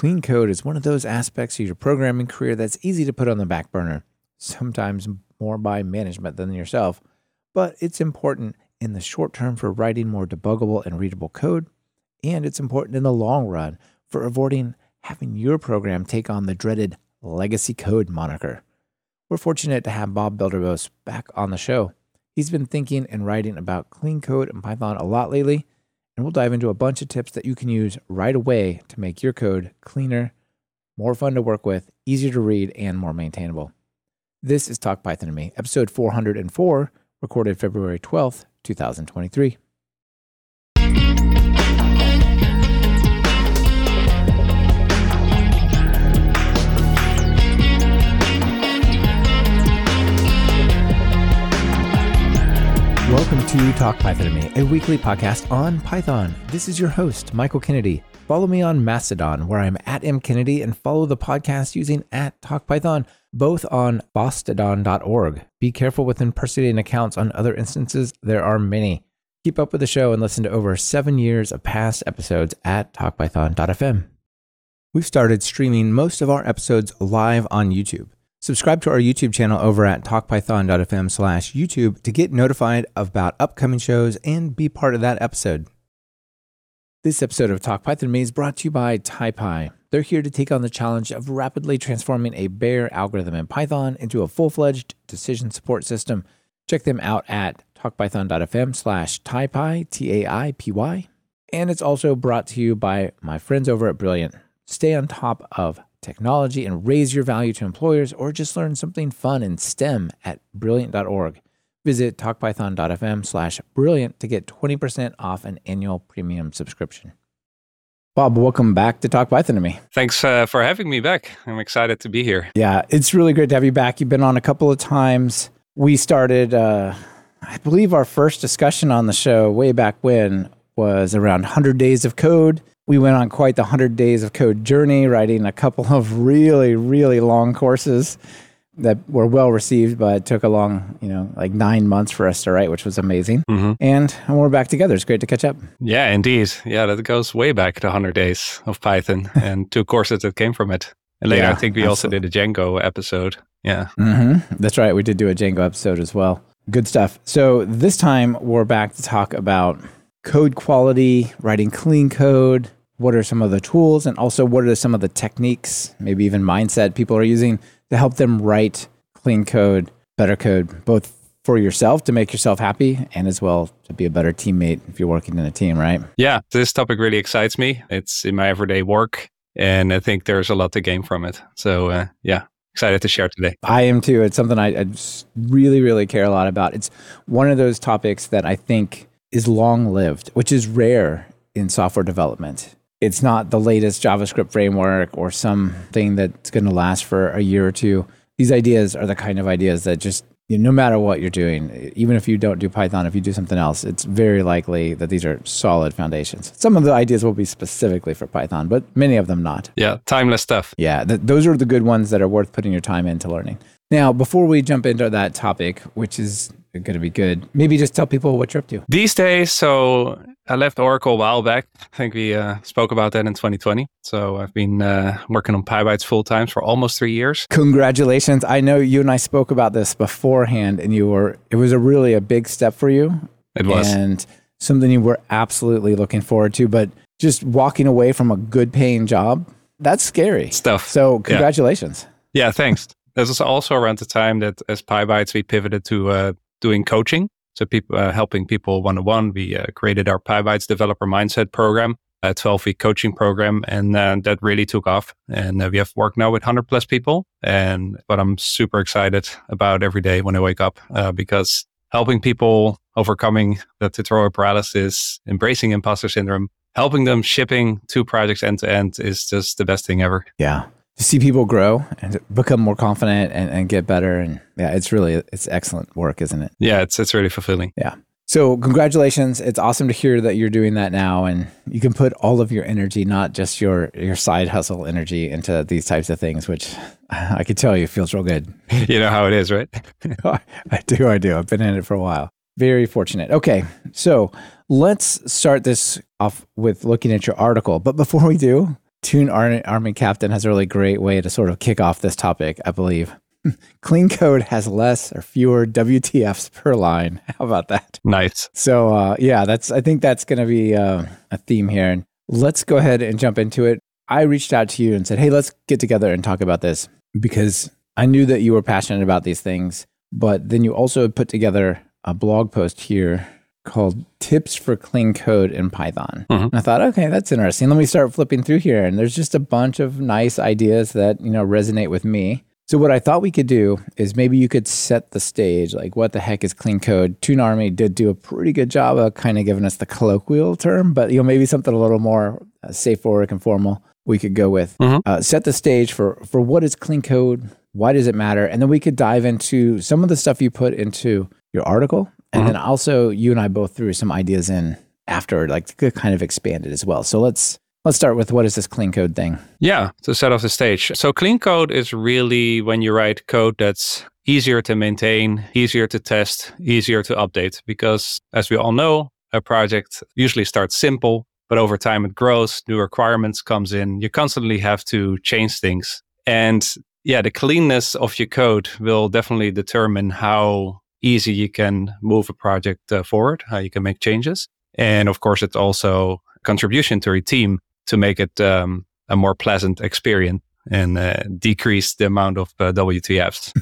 clean code is one of those aspects of your programming career that's easy to put on the back burner, sometimes more by management than yourself, but it's important in the short term for writing more debuggable and readable code, and it's important in the long run for avoiding having your program take on the dreaded legacy code moniker. We're fortunate to have Bob Belderbos back on the show. He's been thinking and writing about clean code and Python a lot lately, and we'll dive into a bunch of tips that you can use right away to make your code cleaner, more fun to work with, easier to read, and more maintainable. This is Talk Python to Me, episode 404, recorded February 12th, 2023. Welcome to Talk Python to Me, a weekly podcast on Python. This is your host, Michael Kennedy. Follow me on Mastodon, where I'm at mkennedy, and follow the podcast using at TalkPython, both on fosstodon.org. Be careful with impersonating accounts on other instances. There are many. Keep up with the show and listen to over seven years of past episodes at talkpython.fm. We've started streaming most of our episodes live on YouTube. Subscribe to our YouTube channel over at talkpython.fm slash YouTube to get notified about upcoming shows and be part of that episode. This episode of Talk Python Me is brought to you by Taipy. They're here to take on the challenge of rapidly transforming a bare algorithm in Python into a full-fledged decision support system. Check them out at talkpython.fm slash Taipy, T-A-I-P-Y. And it's also brought to you by my friends over at Brilliant. Stay on top of technology and raise your value to employers, or just learn something fun in STEM at brilliant.org. Visit talkpython.fm slash brilliant to get 20% off an annual premium subscription. Bob, welcome back to Talk Python to me. Thanks uh, for having me back. I'm excited to be here. Yeah, it's really great to have you back. You've been on a couple of times. We started, uh, I believe, our first discussion on the show way back when was around 100 days of code we went on quite the 100 days of code journey, writing a couple of really, really long courses that were well received, but it took a long, you know, like nine months for us to write, which was amazing. Mm-hmm. And, we're back together. It's great to catch up. Yeah, indeed. Yeah, that goes way back to 100 days of Python and two courses that came from it. And later, yeah, I think we absolutely. also did a Django episode. Yeah. Mm-hmm. That's right. We did do a Django episode as well. Good stuff. So this time we're back to talk about code quality, writing clean code, what are some of the tools and also what are some of the techniques, maybe even mindset people are using to help them write clean code, better code, both for yourself to make yourself happy and as well to be a better teammate if you're working in a team, right? Yeah, this topic really excites me. It's in my everyday work and I think there's a lot to gain from it. So, uh, yeah, excited to share today. I am too. It's something I, I really, really care a lot about. It's one of those topics that I think is long lived, which is rare in software development it's not the latest JavaScript framework or something that's going to last for a year or two. These ideas are the kind of ideas that just, you know, no matter what you're doing, even if you don't do Python, if you do something else, it's very likely that these are solid foundations. Some of the ideas will be specifically for Python, but many of them not. Yeah, timeless stuff. Yeah, th- those are the good ones that are worth putting your time into learning. Now, before we jump into that topic, which is going to be good. Maybe just tell people what you're up to. These days, so I left Oracle a while back. I think we uh, spoke about that in 2020. So I've been uh, working on PyBites full time for almost three years. Congratulations! I know you and I spoke about this beforehand, and you were it was a really a big step for you. It was, and something you were absolutely looking forward to. But just walking away from a good paying job, that's scary stuff. So congratulations. Yeah, yeah thanks. This was also around the time that as PyBites we pivoted to uh, doing coaching. So people uh, helping people one on one. We uh, created our PyBites developer mindset program, a 12 week coaching program, and uh, that really took off. And uh, we have worked now with 100 plus people. And but I'm super excited about every day when I wake up uh, because helping people overcoming the tutorial paralysis, embracing imposter syndrome, helping them shipping two projects end to end is just the best thing ever. Yeah see people grow and become more confident and, and get better. And yeah, it's really, it's excellent work, isn't it? Yeah, it's, it's really fulfilling. Yeah. So congratulations. It's awesome to hear that you're doing that now and you can put all of your energy, not just your, your side hustle energy into these types of things, which I can tell you feels real good. You know how it is, right? I do. I do. I've been in it for a while. Very fortunate. Okay. So let's start this off with looking at your article. But before we do, Toon Army Captain has a really great way to sort of kick off this topic, I believe. Clean code has less or fewer WTFs per line. How about that? Nice. So, uh, yeah, that's. I think that's going to be uh, a theme here. And let's go ahead and jump into it. I reached out to you and said, "Hey, let's get together and talk about this," because I knew that you were passionate about these things. But then you also put together a blog post here called Tips for Clean Code in Python. Mm-hmm. I thought, okay, that's interesting. Let me start flipping through here. And there's just a bunch of nice ideas that, you know, resonate with me. So what I thought we could do is maybe you could set the stage, like what the heck is clean code? Toon Army did do a pretty good job of kind of giving us the colloquial term, but you know maybe something a little more uh, safe for work and formal we could go with. Mm-hmm. Uh, set the stage for for what is clean code, why does it matter, and then we could dive into some of the stuff you put into your article and mm-hmm. then also, you and I both threw some ideas in after, like kind of expanded as well. So let's let's start with what is this clean code thing? Yeah, to set off the stage. So clean code is really when you write code that's easier to maintain, easier to test, easier to update. Because as we all know, a project usually starts simple, but over time it grows, new requirements comes in. You constantly have to change things. And yeah, the cleanness of your code will definitely determine how easy you can move a project uh, forward, how you can make changes. And of course, it's also contribution to your team to make it um, a more pleasant experience and uh, decrease the amount of uh, WTFs.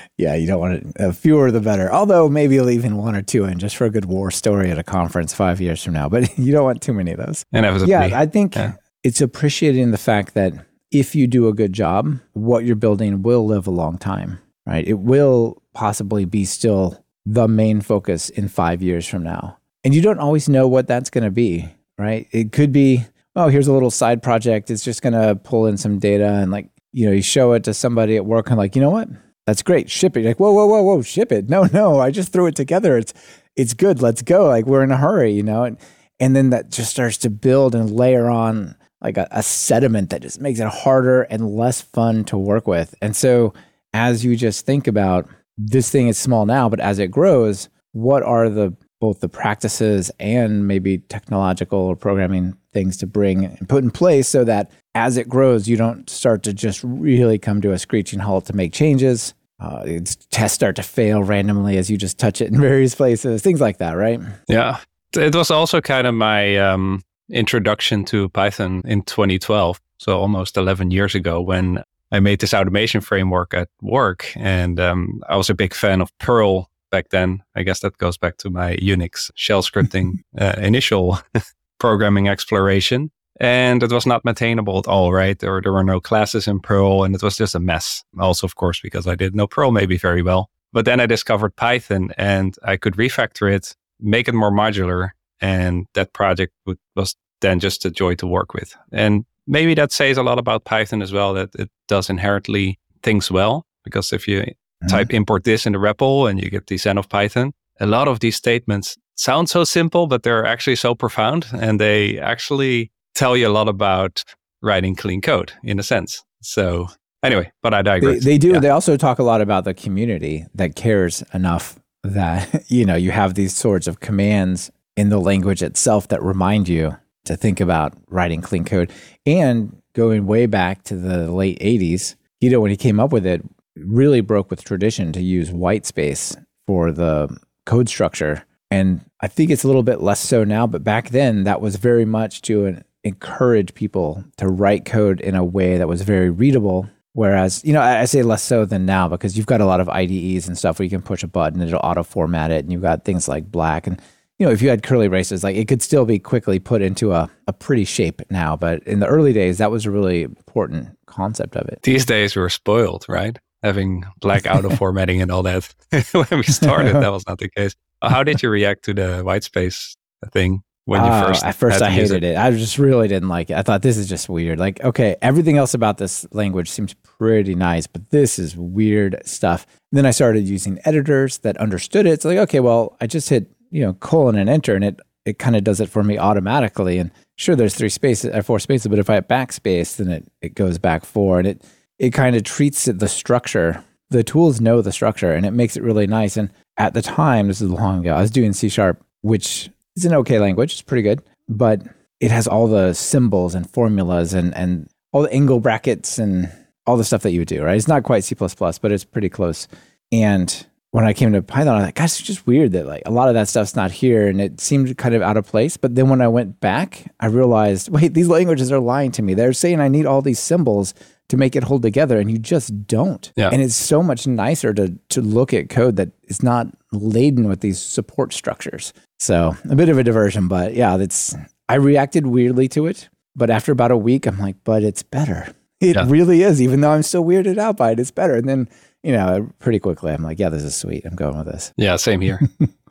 yeah, you don't want it, uh, fewer the better. Although maybe leaving one or two in just for a good war story at a conference five years from now. But you don't want too many of those. And yeah, I think yeah. it's appreciating the fact that if you do a good job, what you're building will live a long time, right? It will possibly be still the main focus in five years from now. And you don't always know what that's going to be, right? It could be, oh, here's a little side project. It's just going to pull in some data and like, you know, you show it to somebody at work and like, you know what? That's great. Ship it. like, whoa, whoa, whoa, whoa, ship it. No, no, I just threw it together. It's, it's good. Let's go. Like we're in a hurry, you know? And, and then that just starts to build and layer on like a, a sediment that just makes it harder and less fun to work with. And so as you just think about, this thing is small now, but as it grows, what are the both the practices and maybe technological or programming things to bring and put in place so that as it grows, you don't start to just really come to a screeching halt to make changes. Uh, tests start to fail randomly as you just touch it in various places, things like that, right? Yeah. It was also kind of my um, introduction to Python in 2012. So almost 11 years ago when I made this automation framework at work, and um, I was a big fan of Perl back then. I guess that goes back to my Unix shell scripting uh, initial programming exploration. And it was not maintainable at all, right? There, there were no classes in Perl, and it was just a mess. Also, of course, because I didn't know Perl maybe very well. But then I discovered Python, and I could refactor it, make it more modular, and that project was then just a joy to work with. And maybe that says a lot about Python as well, that it does inherently things well. Because if you mm-hmm. type import this in the REPL and you get the Zen of Python, a lot of these statements sound so simple, but they're actually so profound and they actually tell you a lot about writing clean code in a sense. So anyway, but I digress. They, they do. Yeah. They also talk a lot about the community that cares enough that, you know, you have these sorts of commands in the language itself that remind you to think about writing clean code. And going way back to the late 80s, Guido, when he came up with it, really broke with tradition to use white space for the code structure. And I think it's a little bit less so now, but back then that was very much to encourage people to write code in a way that was very readable. Whereas, you know, I, say less so than now because you've got a lot of IDEs and stuff where you can push a button and it'll auto format it. And you've got things like black and you know, if you had curly braces, like it could still be quickly put into a, a pretty shape now. But in the early days, that was a really important concept of it. These days, we are spoiled, right? Having black auto formatting and all that. when we started, that was not the case. How did you react to the white space thing when you uh, first? At first, I hated it. it. I just really didn't like it. I thought this is just weird. Like, okay, everything else about this language seems pretty nice, but this is weird stuff. And then I started using editors that understood it. It's like, okay, well, I just hit you know colon and enter and it it kind of does it for me automatically and sure there's three spaces or uh, four spaces but if i backspace then it, it goes back four and it it kind of treats it, the structure the tools know the structure and it makes it really nice and at the time this is long ago i was doing c sharp which is an okay language it's pretty good but it has all the symbols and formulas and, and all the angle brackets and all the stuff that you would do, right? It's not quite C, but it's pretty close. And when I came to Python, I was like, gosh, it's just weird that like a lot of that stuff's not here and it seemed kind of out of place. But then when I went back, I realized, wait, these languages are lying to me. They're saying I need all these symbols to make it hold together and you just don't. Yeah. And it's so much nicer to to look at code that is not laden with these support structures. So a bit of a diversion, but yeah, that's I reacted weirdly to it. But after about a week, I'm like, but it's better. It Yeah. really is, even though I'm still weirded out by it. It's better. And then, you know, pretty quickly, I'm like, yeah, this is sweet. I'm going with this. Yeah, same here.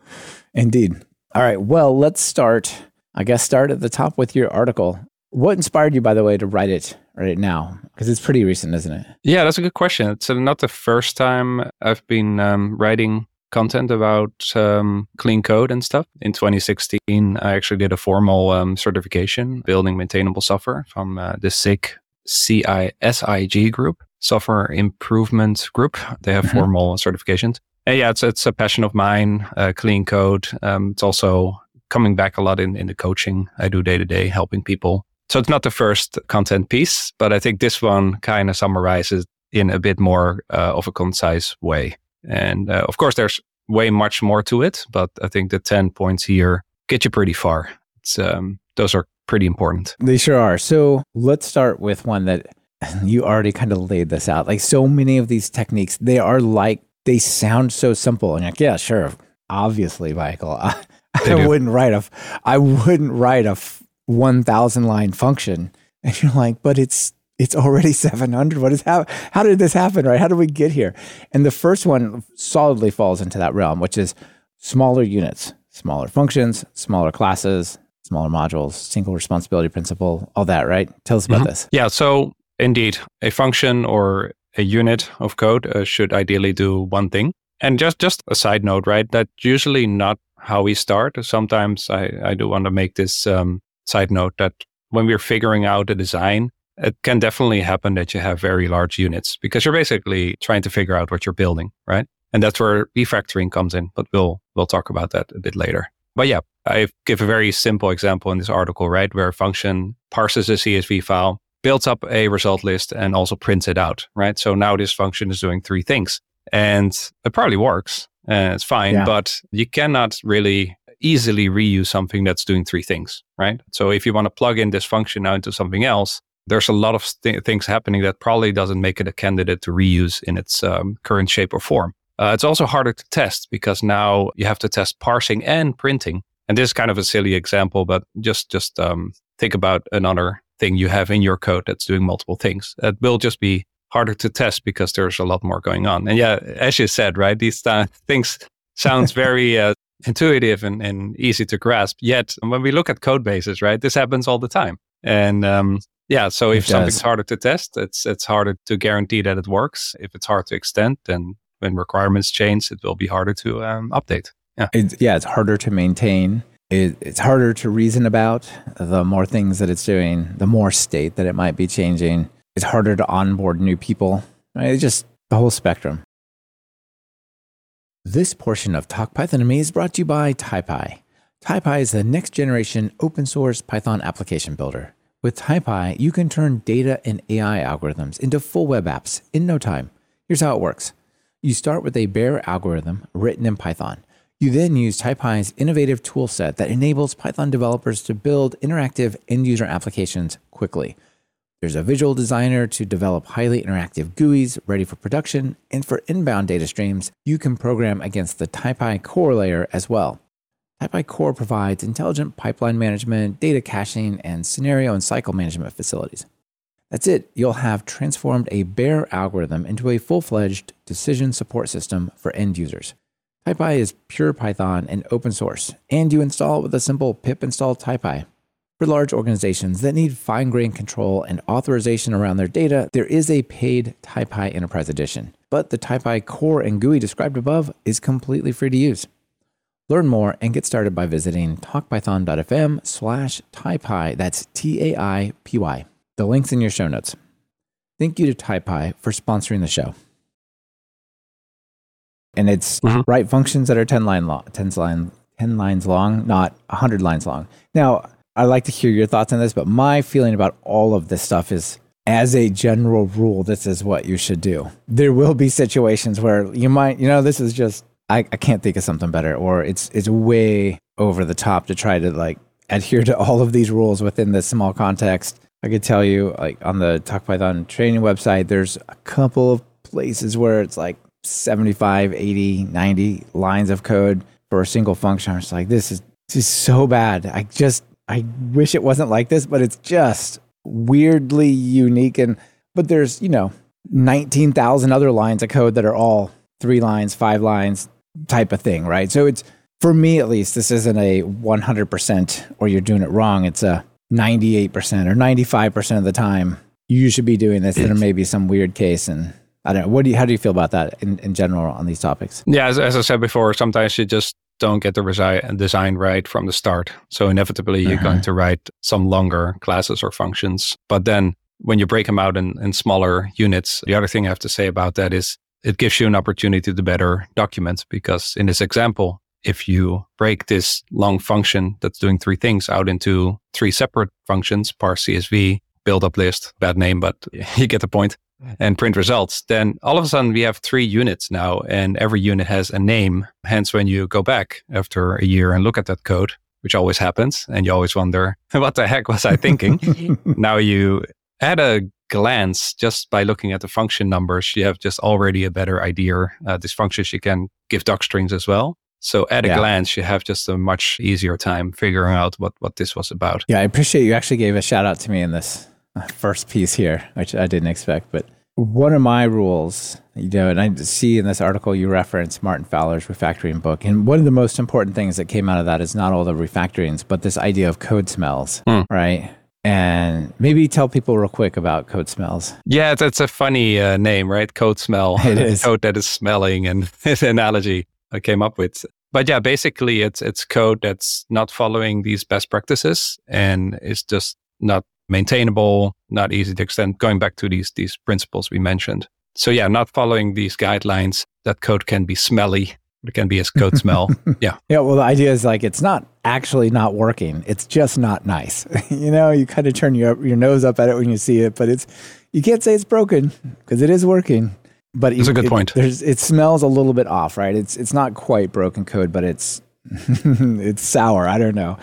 Indeed. All right. Well, let's start. I guess start at the top with your article. What inspired you, by the way, to write it right now? Because it's pretty recent, isn't it? yeah, that's a good question. It's uh, not the first time I've been um, writing content about um, clean code and stuff. In 2016, I actually did a formal um, certification building maintainable software from uh, the SIG CISIG group, Software Improvement Group. They have Mhm. formal certifications. And yeah, it's it's a passion of mine. Uh, clean code. Um, it's also coming back a lot in in the coaching I do day to day, helping people. So it's not the first content piece, but I think this one kind of summarizes in a bit more uh, of a concise way. And uh, of course, there's way much more to it, but I think the ten points here get you pretty far. It's um, those are pretty important. They sure are. So let's start with one that you already kind of laid this out. Like so many of these techniques, they are like they sound so simple, and you're like, yeah, sure, obviously, Michael. I, I wouldn't write a, I wouldn't write a one thousand line function, and you're like, but it's it's already seven hundred. What is how how did this happen? Right? How did we get here? And the first one solidly falls into that realm, which is smaller units, smaller functions, smaller classes, smaller modules, single responsibility principle, all that, right? Tell us about Mhm. this. Yeah, so indeed, a function or a unit of code uh, should ideally do one thing. And just just a side note, right? That's usually not how we start. Sometimes I, I do want to make this um, side note that when we're figuring out a design, it can definitely happen that you have very large units because you're basically trying to figure out what you're building, right? And that's where refactoring comes in. But we'll we'll talk about that a bit later. But yeah, I give a very simple example in this article, right? Where a function parses a CSV file, builds up a result list, and also prints it out, right? So now this function is doing three things. And it probably works and it's fine, Yeah. but you cannot really easily reuse something that's doing three things, right? So if you want to plug in this function now into something else, there's a lot of th- things happening that probably doesn't make it a candidate to reuse in its um, current shape or form. Uh, it's also harder to test because now you have to test parsing and printing. And this is kind of a silly example, but just just um, think about another thing you have in your code that's doing multiple things. It will just be harder to test because there's a lot more going on. And yeah, as you said, right, these uh, things sounds very uh, intuitive and, and easy to grasp. Yet when we look at code bases, right, this happens all the time. And um, yeah, so if something's harder to test, it's it's harder to guarantee that it works. If it's hard to extend, then when requirements change, it will be harder to um, update. Yeah. It, yeah, it's harder to maintain. It, it's harder to reason about. The more things that it's doing, the more state that it might be changing. It's harder to onboard new people. Right? It's just the whole spectrum. This portion of Talk Python to Me is brought to you by Taipy. Taipy is the next generation open source Python application builder. With Taipy, you can turn data and AI algorithms into full web apps in no time. Here's how it works. You start with a bare algorithm written in Python. You then use Taipy's innovative toolset that enables Python developers to build interactive end user applications quickly. There's a visual designer to develop highly interactive GUIs ready for production, and for inbound data streams, you can program against the Taipy core layer as well. Taipy Core provides intelligent pipeline management, data caching, and scenario and cycle management facilities. That's it. You'll have transformed a bare algorithm into a full fledged decision support system for end users. Taipy is pure Python and open source, and you install it with a simple pip install Taipy. For large organizations that need fine grained control and authorization around their data, there is a paid Taipy Enterprise Edition. But the Taipy core and GUI described above is completely free to use. Learn more and get started by visiting talkpython.fm slash taipy. That's T-A-I-P-Y. The link's in your show notes. Thank you to Taipy for sponsoring the show. And it's Mhm. write functions that are 10 line long, 10 line, 10 lines long, not 100 lines long. Now, I'd like to hear your thoughts on this, but my feeling about all of this stuff is as a general rule, this is what you should do. There will be situations where you might, you know, this is just I, I can't think of something better, or it's it's way over the top to try to like adhere to all of these rules within this small context. I could tell you, like on the Talk Python training website, there's a couple of places where it's like 75, 80, 90 lines of code for a single function. I It's like, this is, this is so bad. I just, I wish it wasn't like this, but it's just weirdly unique. And, but there's, you know, 19,000 other lines of code that are all three lines, five lines type of thing, right? So it's, for me at least, this isn't a 100% or you're doing it wrong. It's a 98% or 95% of the time you should be doing this. And there may be some weird case. And I don't know. What do you, how do you feel about that in, in general on these topics? Yeah, as, as I said before, sometimes you just don't get the resi- design right from the start. So inevitably, you're uh-huh. going to write some longer classes or functions. But then when you break them out in, in smaller units, the other thing I have to say about that is it gives you an opportunity to better document because in this example, if you break this long function that's doing three things out into three separate functions, parse CSV, build up list, bad name, but you get the point, and print results, then all of a sudden we have three units now and every unit has a name. Hence, when you go back after a year and look at that code, which always happens, and you always wonder, what the heck was I thinking? now you at a glance, just by looking at the function numbers, you have just already a better idea. Uh, these functions you can give docstrings as well. So at a yeah. glance, you have just a much easier time figuring out what, what this was about. Yeah, I appreciate you actually gave a shout out to me in this first piece here, which I didn't expect. But one of my rules, you know, and I see in this article you reference Martin Fowler's refactoring book. And one of the most important things that came out of that is not all the refactorings, but this idea of code smells, mm. right? and maybe tell people real quick about code smells. Yeah, that's a funny uh, name, right? Code smell. It is code that is smelling, and it's an analogy. I came up with. But yeah, basically it's it's code that's not following these best practices and is just not maintainable, not easy to extend, going back to these these principles we mentioned. So yeah, not following these guidelines, that code can be smelly. It can be as code smell. yeah. Yeah. Well, the idea is like it's not actually not working. It's just not nice. you know, you kind of turn your your nose up at it when you see it, but it's you can't say it's broken because it is working. But it's a good it, point. it smells a little bit off, right? It's it's not quite broken code, but it's it's sour. I don't know.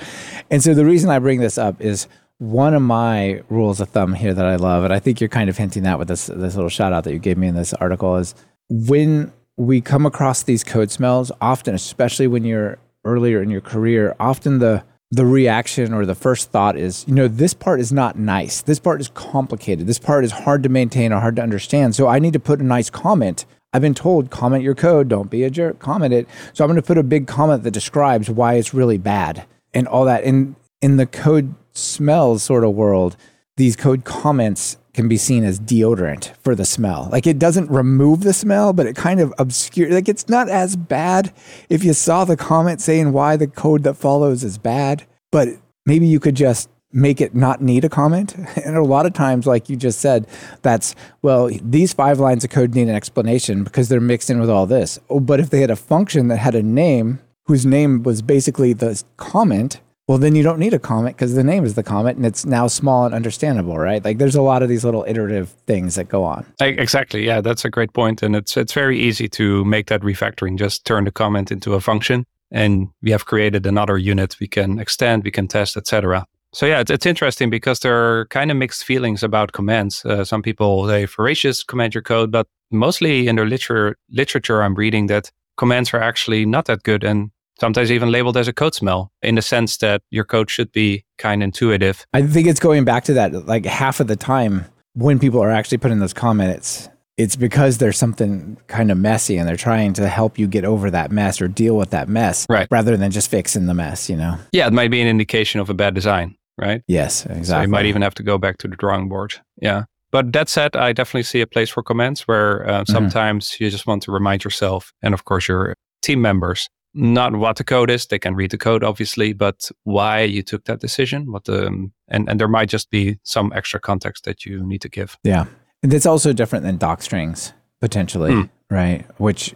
And so the reason I bring this up is one of my rules of thumb here that I love, and I think you're kind of hinting that with this this little shout out that you gave me in this article is when we come across these code smells, often, especially when you're earlier in your career, often the the reaction or the first thought is, you know, this part is not nice. This part is complicated. This part is hard to maintain or hard to understand. So I need to put a nice comment. I've been told, comment your code. Don't be a jerk. Comment it. So I'm going to put a big comment that describes why it's really bad and all that. And in the code smells sort of world, these code comments can be seen as deodorant for the smell. Like it doesn't remove the smell, but it kind of obscure. Like it's not as bad if you saw the comment saying why the code that follows is bad, but maybe you could just make it not need a comment. And a lot of times, like you just said, that's, well, these five lines of code need an explanation because they're mixed in with all this. Oh, but if they had a function that had a name whose name was basically the comment, well, then you don't need a comment because the name is the comment and it's now small and understandable, right? Like there's a lot of these little iterative things that go on. Exactly. Yeah, that's a great point. And it's it's very easy to make that refactoring. Just turn the comment into a function and we have created another unit we can extend, we can test, etc. So yeah, it's, it's, interesting because there are kind of mixed feelings about commands. Uh, some people they voracious command your code, but mostly in the literature, literature I'm reading that commands are actually not that good and sometimes even labeled as a code smell in the sense that your code should be kind of intuitive. I think it's going back to that like half of the time when people are actually putting those comments, it's because there's something kind of messy and they're trying to help you get over that mess or deal with that mess right. rather than just fixing the mess, you know? Yeah, it might be an indication of a bad design, right? Yes, exactly. So you might even have to go back to the drawing board. Yeah. But that said, I definitely see a place for comments where uh, mm-hmm. sometimes mm-hmm. you just want to remind yourself and, of course, your team members not what the code is. They can read the code, obviously, but why you took that decision. What the and and there might just be some extra context that you need to give. Yeah, and it's also different than doc strings potentially, mm. right? Which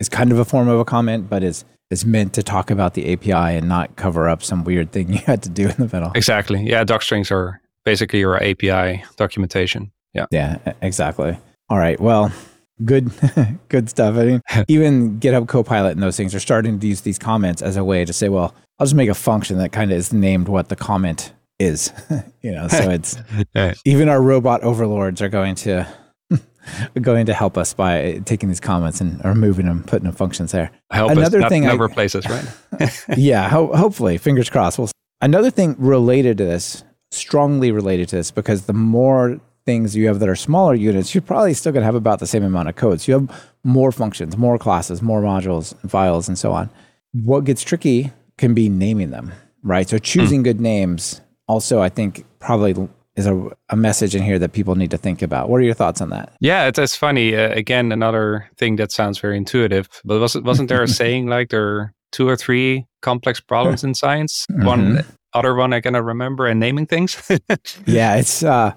is kind of a form of a comment, but is is meant to talk about the API and not cover up some weird thing you had to do in the middle. Exactly. Yeah, docstrings are basically your API documentation. Yeah. Yeah, exactly. All right. Well, good good stuff. I mean, even GitHub Copilot and those things are starting to use these comments as a way to say, well, I'll just make a function that kind of is named what the comment is. you know, so it's even our robot overlords are going to going to help us by taking these comments and removing them, putting them functions there. Help another us, thing, number I, places, right? yeah, ho- hopefully, fingers crossed. Well, another thing related to this, strongly related to this, because the more things you have that are smaller units, you're probably still going to have about the same amount of codes. So you have more functions, more classes, more modules, and files, and so on. What gets tricky can be naming them, right? So choosing good names also, I think, probably is a, a message in here that people need to think about. What are your thoughts on that? Yeah, it's, it's funny. Uh, again, another thing that sounds very intuitive, but wasn't wasn't there a saying like there are two or three complex problems in science? Mm-hmm. One other one I cannot remember and naming things. yeah, it's uh,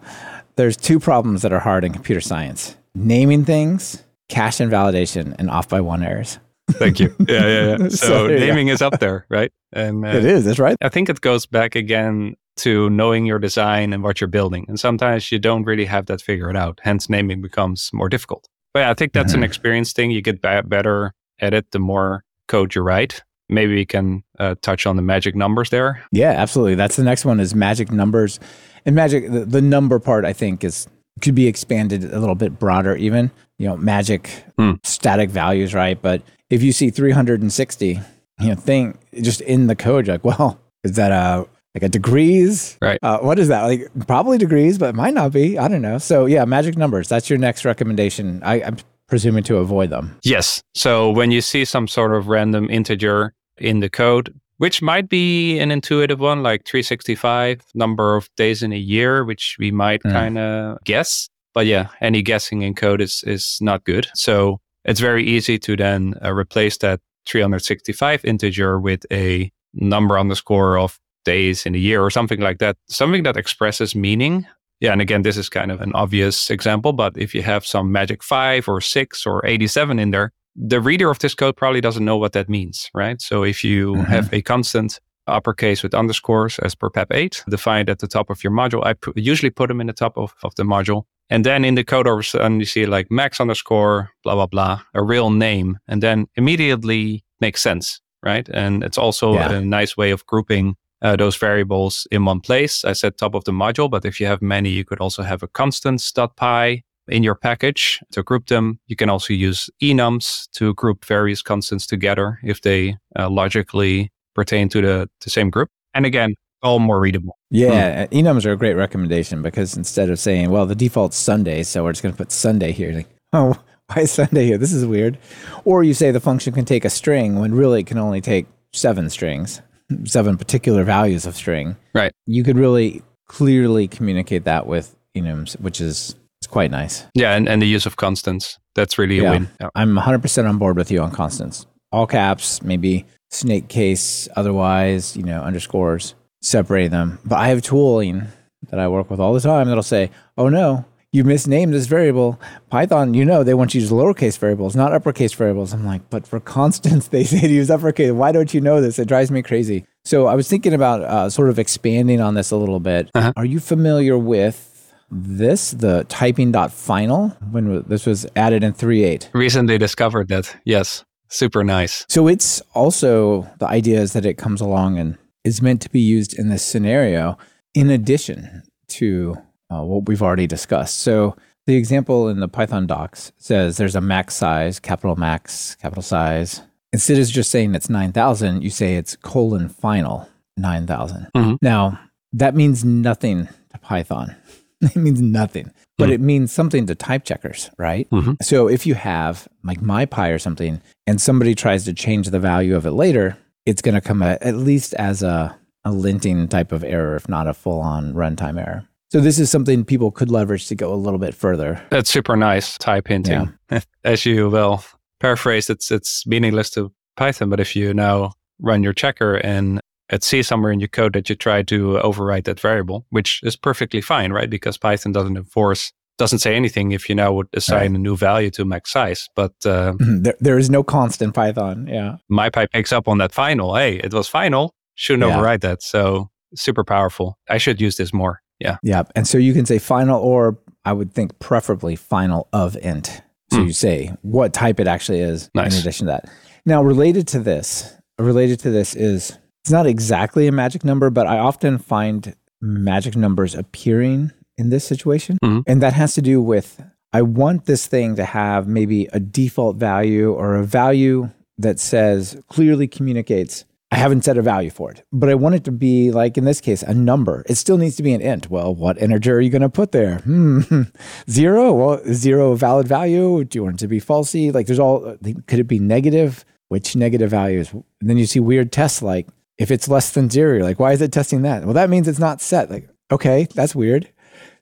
there's two problems that are hard in computer science naming things, cache invalidation, and off by one errors. Thank you. Yeah, yeah, yeah. So, so naming is up there, right? And uh, it is. That's right. I think it goes back again to knowing your design and what you're building. And sometimes you don't really have that figured out. Hence, naming becomes more difficult. But yeah, I think that's mm-hmm. an experience thing. You get b- better at it the more code you write. Maybe we can uh, touch on the magic numbers there. Yeah, absolutely. That's the next one is magic numbers and magic the, the, number part i think is could be expanded a little bit broader even you know magic mm. static values right? But if you see 360 you know thing just in the code you're like well is that a like a degrees? Right. Uh, what is that? Like probably degrees but it might not be. I don't know. So yeah magic numbers that's your next recommendation. I, i'm presuming to avoid them. Yes. So when you see some sort of random integer in the code which might be an intuitive one, like 365 number of days in a year, which we might mm. kind of guess. But yeah, any guessing in code is is not good. So it's very easy to then uh, replace that 365 integer with a number underscore of days in a year or something like that. Something that expresses meaning. Yeah, and again, this is kind of an obvious example, but if you have some magic five or six or 87 in there, the reader of this code probably doesn't know what that means, right? So if you mm-hmm. have a constant uppercase with underscores as per PEP 8 defined at the top of your module, I usually put them in the top of, of the module. And then in the code all of a sudden you see like max underscore, blah, blah, blah, a real name. And then immediately makes sense, right? And it's also yeah. a nice way of grouping uh, those variables in one place. I said top of the module, but if you have many, you could also have a constants.py in your package to group them. You can also use enums to group various constants together if they uh, logically pertain to the, the same group. And again, all more readable. Yeah, hmm. enums are a great recommendation because instead of saying, well, the default's Sunday, so we're just going to put Sunday here, like, oh, why is Sunday here? This is weird. Or you say the function can take a string when really it can only take seven strings, seven particular values of string. Right. You could really clearly communicate that with enums, which is quite nice. Yeah, and, and the use of constants. That's really a yeah. win. Yeah. I'm 100% on board with you on constants. All caps, maybe snake case, otherwise, you know, underscores, separating them. But I have tooling that I work with all the time that'll say, oh no, you misnamed this variable. Python, you know, they want you to use lowercase variables, not uppercase variables. I'm like, but for constants, they say to use uppercase. Why don't you know this? It drives me crazy. So I was thinking about uh, sort of expanding on this a little bit. Uh-huh. Are you familiar with this, the typing dot final, when this was added in 3.8. Recently discovered that. Yes. Super nice. So it's also the idea is that it comes along and is meant to be used in this scenario in addition to uh, what we've already discussed. So the example in the Python docs says there's a max size, capital max, capital size. Instead of just saying it's 9,000, you say it's colon final 9,000. Mm-hmm. Now, that means nothing to Python. it means nothing, but mm. it means something to type checkers, right? Mm-hmm. So if you have like MyPy or something, and somebody tries to change the value of it later, it's going to come a, at least as a, a linting type of error, if not a full on runtime error. So this is something people could leverage to go a little bit further. That's super nice type hinting. Yeah. As you will paraphrase, it's it's meaningless to Python, but if you now run your checker and at C somewhere in your code that you try to overwrite that variable, which is perfectly fine, right? Because Python doesn't enforce doesn't say anything if you now would assign right. a new value to max size. But uh, there, there is no constant Python. Yeah. MyPy picks up on that final. Hey, it was final. Shouldn't yeah. override that. So super powerful. I should use this more. Yeah. Yeah. And so you can say final or I would think preferably final of int. So mm. you say what type it actually is nice. in addition to that. Now, related to this, related to this is it's not exactly a magic number, but I often find magic numbers appearing in this situation. Mm-hmm. And that has to do with I want this thing to have maybe a default value or a value that says clearly communicates I haven't set a value for it, but I want it to be like in this case, a number. It still needs to be an int. Well, what integer are you going to put there? Hmm. Zero? Well, zero valid value? Do you want it to be falsy? Like there's all, could it be negative? Which negative values? And then you see weird tests like if it's less than zero, you're like, why is it testing that? Well, that means it's not set. Like, okay, that's weird.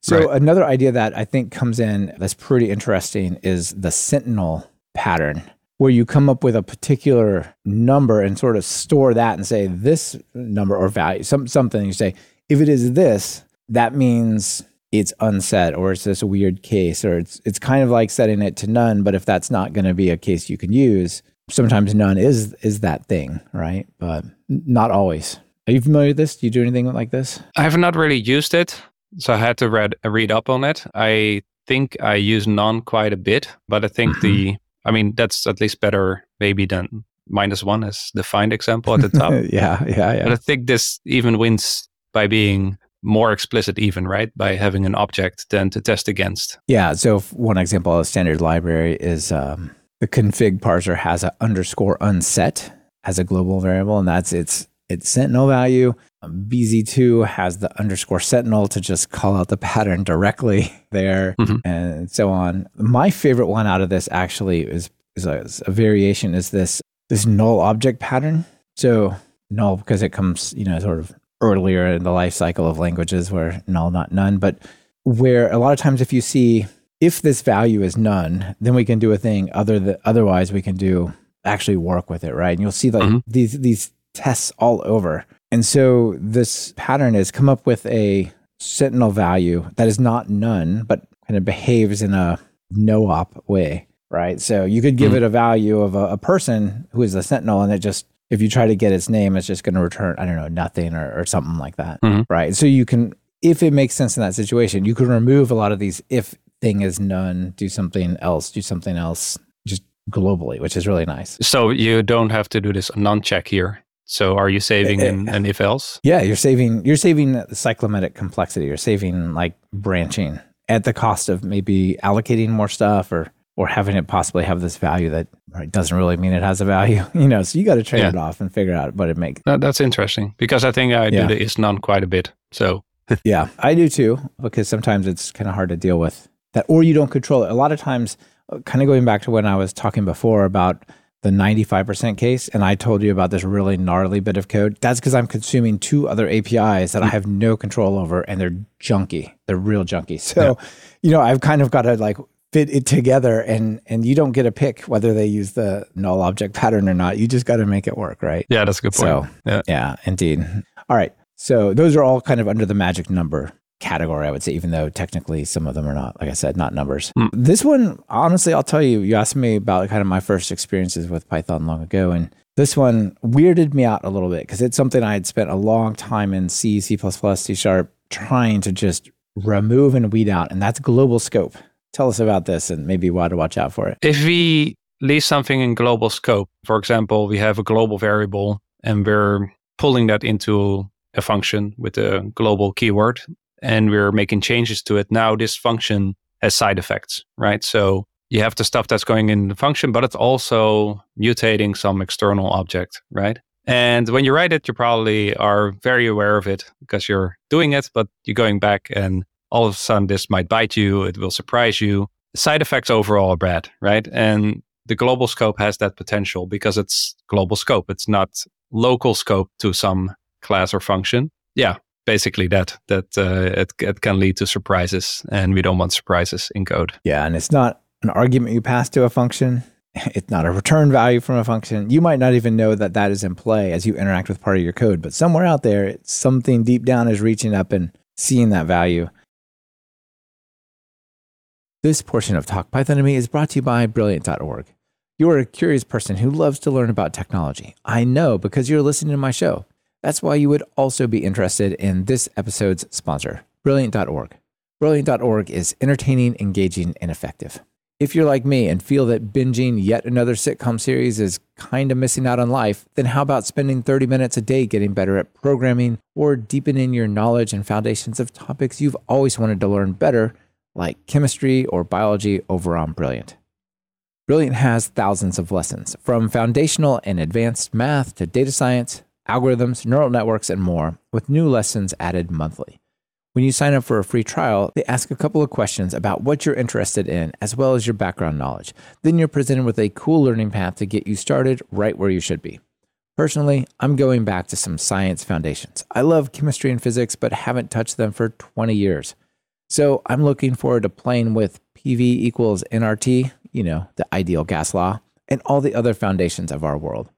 So right. another idea that I think comes in that's pretty interesting is the sentinel pattern where you come up with a particular number and sort of store that and say this number or value, some, something you say, if it is this, that means it's unset or it's this weird case or it's it's kind of like setting it to none, but if that's not going to be a case you can use, sometimes none is is that thing, right? But not always. Are you familiar with this? Do you do anything like this? I have not really used it, so I had to read read up on it. I think I use none quite a bit, but I think mm-hmm. the I mean, that's at least better maybe than minus one as the find example at the top. yeah, yeah, yeah. But I think this even wins by being more explicit even, right? By having an object then to test against. Yeah. So one example of a standard library is um, the config parser has an underscore unset as a global variable, and that's its its sentinel value. Um, BZ2 has the underscore sentinel to just call out the pattern directly there mm-hmm. and so on. My favorite one out of this actually is, is a, is a variation is this, this null object pattern. So null because it comes, you know, sort of earlier in the life cycle of languages where null, not none, but where a lot of times if you see if this value is none, then we can do a thing other than otherwise we can do actually work with it, right? And you'll see like mm-hmm. these these tests all over. And so this pattern is come up with a sentinel value that is not none, but kind of behaves in a no op way, right? So you could give mm. it a value of a, a, person who is a sentinel, and it just, if you try to get its name, it's just going to return, I don't know, nothing or, or something like that, mm-hmm. right? So you can, if it makes sense in that situation, you can remove a lot of these if thing is none, do something else, do something else, just globally, which is really nice. So you don't have to do this non check here. So are you saving an, an if else? Yeah, you're saving you're saving the cyclomatic complexity. You're saving like branching at the cost of maybe allocating more stuff or or having it possibly have this value that right, doesn't really mean it has a value. You know, so you got to trade yeah. it off and figure out what it makes. That, that's interesting because I think I yeah. do the is none quite a bit. So yeah, I do too because sometimes it's kind of hard to deal with that, or you don't control it. A lot of times, uh, kind of going back to when I was talking before about the 95% case and I told you about this really gnarly bit of code, that's because I'm consuming two other APIs that I have no control over and they're junky. They're real junky. So, yeah. you know, I've kind of got to like fit it together and and you don't get a pick whether they use the null object pattern or not. You just got to make it work, right? Yeah, that's a good point. So, yeah. yeah, indeed. All right. So, those are all kind of under the magic number category, I would say, even though technically some of them are not, like I said, not numbers. Mm. This one, honestly, I'll tell you, you asked me about kind of my first experiences with Python long ago. And this one weirded me out a little bit because it's something I had spent a long time in C, C, C sharp trying to just remove and weed out. And that's global scope. Tell us about this and maybe why to watch out for it. If we leave something in global scope, for example, we have a global variable and we're pulling that into a function with a global keyword and we're making changes to it. Now this function has side effects, right? So you have the stuff that's going in the function, but it's also mutating some external object, right? And when you write it, you probably are very aware of it because you're doing it, but you're going back and all of a sudden this might bite you. It will surprise you. Side effects overall are bad, right? And the global scope has that potential because it's global scope. It's not local scope to some class or function. Yeah, basically that that uh, it, it can lead to surprises and we don't want surprises in code yeah and it's not an argument you pass to a function it's not a return value from a function you might not even know that that is in play as you interact with part of your code but somewhere out there something deep down is reaching up and seeing that value This portion of Talk Python to Me is brought to you by Brilliant.org. You are a curious person who loves to learn about technology. I know because you're listening to my show. That's why you would also be interested in this episode's sponsor, Brilliant.org. Brilliant.org is entertaining, engaging, and effective. If you're like me and feel that binging yet another sitcom series is kind of missing out on life, then how about spending 30 minutes a day getting better at programming or deepening your knowledge and foundations of topics you've always wanted to learn better like chemistry or biology over on Brilliant. Brilliant has thousands of lessons, from foundational and advanced math to data science, algorithms, neural networks, and more, with new lessons added monthly. When you sign up for a free trial, they ask a couple of questions about what you're interested in, as well as your background knowledge. Then you're presented with a cool learning path to get you started right where you should be. Personally, I'm going back to some science foundations. I love chemistry and physics, but haven't touched them for 20 years. So I'm looking forward to playing with PV equals nRT, you know, the ideal gas law, and all the other foundations of our world.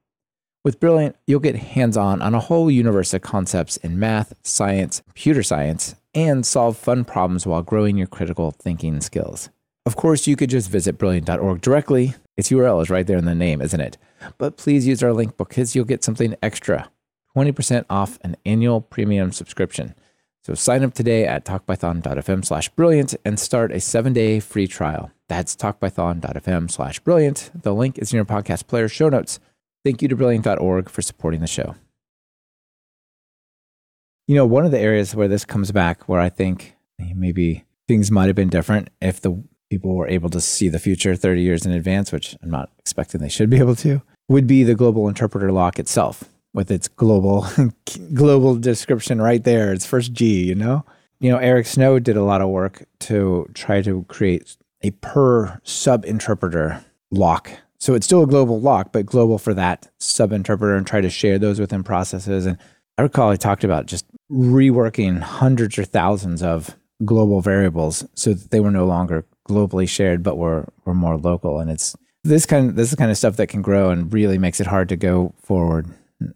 With Brilliant, you'll get hands on on a whole universe of concepts in math, science, computer science, and solve fun problems while growing your critical thinking skills. Of course, you could just visit brilliant.org directly. Its URL is right there in the name, isn't it? But please use our link because you'll get something extra 20% off an annual premium subscription. So sign up today at talkpython.fm slash brilliant and start a seven day free trial. That's talkpython.fm slash brilliant. The link is in your podcast player show notes. Thank you to brilliant.org for supporting the show. You know, one of the areas where this comes back, where I think maybe things might have been different if the people were able to see the future 30 years in advance, which I'm not expecting they should be able to, would be the global interpreter lock itself with its global global description right there. It's first G, you know? You know, Eric Snow did a lot of work to try to create a per sub interpreter lock. So it's still a global lock, but global for that sub interpreter and try to share those within processes. And I recall I talked about just reworking hundreds or thousands of global variables so that they were no longer globally shared, but were, were more local. And it's this kind of, this is the kind of stuff that can grow and really makes it hard to go forward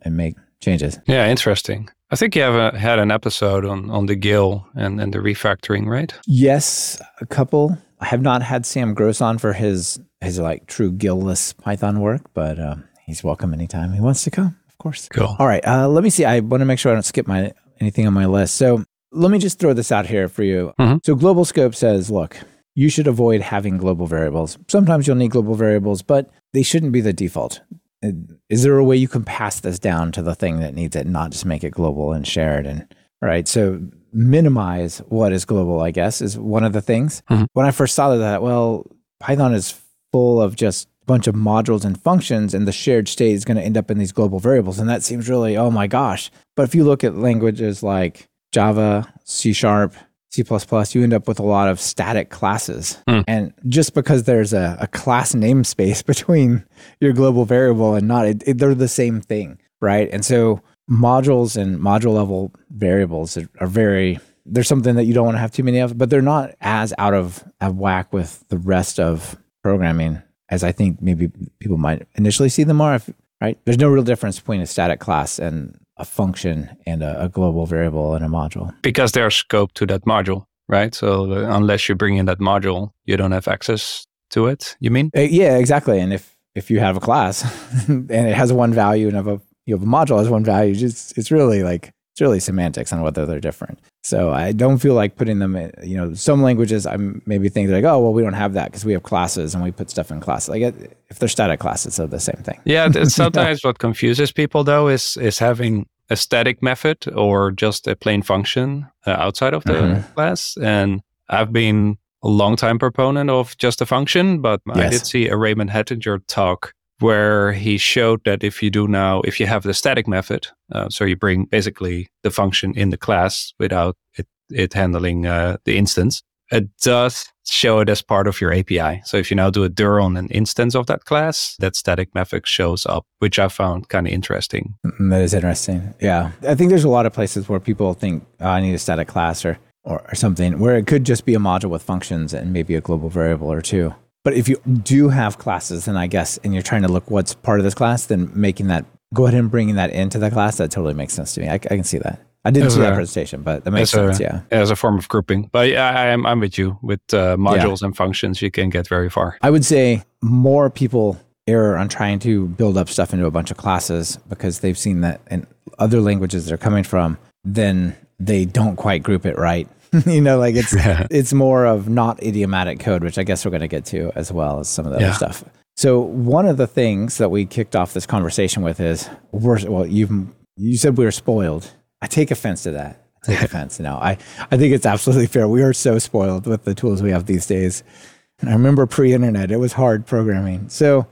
and make changes. Yeah, interesting. I think you have a, had an episode on, on the GIL and, and the refactoring, right? Yes, a couple. I have not had Sam Gross on for his his like true GIL-less Python work, but um, he's welcome anytime he wants to come, of course. Cool. All right, uh, let me see. I want to make sure I don't skip my anything on my list. So let me just throw this out here for you. Mm-hmm. So Global Scope says, look, you should avoid having global variables. Sometimes you'll need global variables, but they shouldn't be the default is there a way you can pass this down to the thing that needs it, not just make it global and shared? And right, so minimize what is global, I guess, is one of the things. Mm-hmm. When I first saw that, well, Python is full of just a bunch of modules and functions, and the shared state is going to end up in these global variables. And that seems really, oh my gosh. But if you look at languages like Java, C Sharp, C++, you end up with a lot of static classes. Mm. And just because there's a, a, class namespace between your global variable and not, it, it, they're the same thing, right? And so modules and module level variables are, very, there's something that you don't want to have too many of, but they're not as out of, of whack with the rest of programming as I think maybe people might initially see them are. If, right? There's no real difference between a static class and a function and a, a global variable and a module. Because they are scope to that module, right? So unless you bring in that module, you don't have access to it. You mean? Uh, yeah, exactly. And if if you have a class and it has one value and have a you have a module has one value, it's it's really like it's really semantics on whether they're different. So I don't feel like putting them in, you know, some languages I'm maybe thinking like, oh, well, we don't have that because we have classes and we put stuff in classes. Like if they're static classes, they're the same thing. Yeah. Sometimes what confuses people though is, is having a static method or just a plain function uh, outside of the mm-hmm. class. And I've been a long time proponent of just a function, but yes. I did see a Raymond Hettinger talk where he showed that if you do now, if you have the static method, uh, so you bring basically the function in the class without it, it handling uh, the instance, it does show it as part of your API. So if you now do a dir on an instance of that class, that static method shows up, which I found kind of interesting. Mm, that is interesting. Yeah. I think there's a lot of places where people think, oh, I need a static class or, or, or something where it could just be a module with functions and maybe a global variable or two. But if you do have classes, then I guess, and you're trying to look what's part of this class, then making that, go ahead and bringing that into the class, that totally makes sense to me. I, I can see that. I didn't As see that presentation, but that makes as a- sense. Yeah. as a form of grouping. But yeah, I, I'm I'm with you with uh, modules and functions. You can get very far. I would say more people err on trying to build up stuff into a bunch of classes because they've seen that in other languages they're coming from, then they don't quite group it right. you know, like it's it's more of not idiomatic code, which I guess we're going to get to as well as some of the Yeah. other stuff. So one of the things that we kicked off this conversation with is we're well, you you said we were spoiled. I take offense to that. I take offense. No, I I think it's absolutely fair. We are so spoiled with the tools we have these days. And I remember pre-internet, it was hard programming. So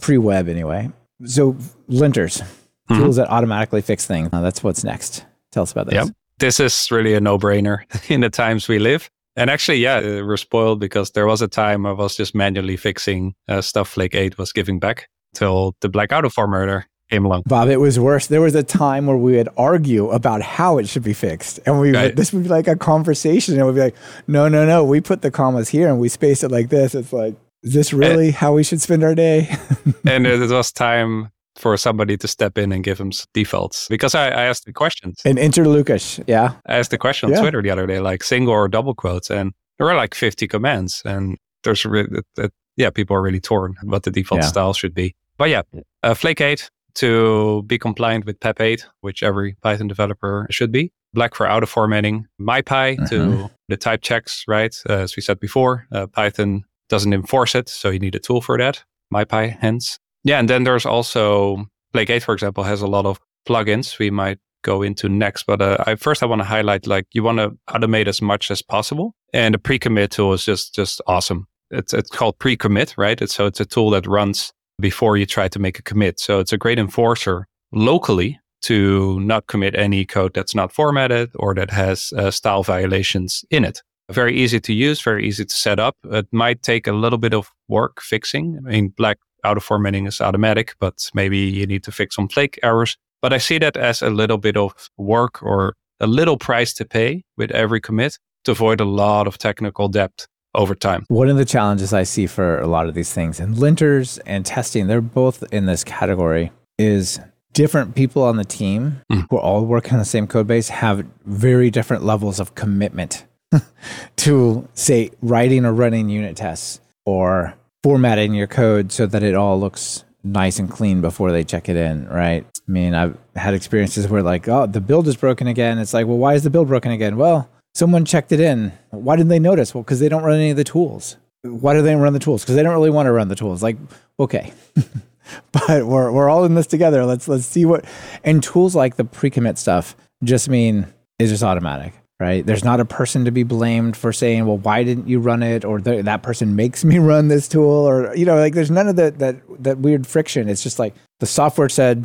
pre-web anyway. So linters, Mhm. tools that automatically fix things. Uh, that's what's next. Tell us about this. Yep. This is really a no-brainer in the times we live. And actually, yeah, uh, we're spoiled because there was a time I was just manually fixing uh, stuff Flake8 was giving back till the Black Auto formatter came along. Bob, it was worse. There was a time where we would argue about how it should be fixed. And we Right. would, this would be like a conversation. And we'd be like, no, no, no, we put the commas here and we space it like this. It's like, is this really how we should spend our day? and it was time for somebody to step in and give them defaults because I, I asked the questions. and enter Łukasz. Yeah. I asked the question on Yeah. Twitter the other day, like single or double quotes, and there were like 50 commands. And there's that, that- yeah, people are really torn what the default Yeah. style should be. But yeah, uh, Flake8 to be compliant with PEP 8, which every Python developer should be. Black for auto formatting, MyPy to Mhm. the type checks, right? Uh, as we said before, uh, Python doesn't enforce it, so you need a tool for that. MyPy, hence. Yeah, and then there's also 8, for example, has a lot of plugins we might go into next. But uh, I, first, I want to highlight like you want to automate as much as possible, and the pre-commit tool is just just awesome. It's it's called pre-commit, right? It's, so it's a tool that runs before you try to make a commit. So it's a great enforcer locally to not commit any code that's not formatted or that has uh, style violations in it. Very easy to use, very easy to set up. It might take a little bit of work fixing. I mean, black auto formatting is automatic, but maybe you need to fix some flake errors. But I see that as a little bit of work or a little price to pay with every commit to avoid a lot of technical debt over time. One of the challenges I see for a lot of these things, and linters and testing, they're both in this category, is different people on the team Mm. who are all working on the same code base have very different levels of commitment to, say, writing or running unit tests or formatting your code so that it all looks nice and clean before they check it in, right? I mean, I've had experiences where, like, oh, the build is broken again. It's like, well, why is the build broken again? Well, someone checked it in. Why didn't they notice? Well, because they don't run any of the tools. Why do they run the tools? Because they don't really want to run the tools. Like, okay, but we're we're all in this together. Let's let's see what. And tools like the pre-commit stuff just mean it's just automatic, right? There's not a person to be blamed for saying, well, why didn't you run it? Or that person makes me run this tool, or you know, like there's none of that that that weird friction. It's just like the software said,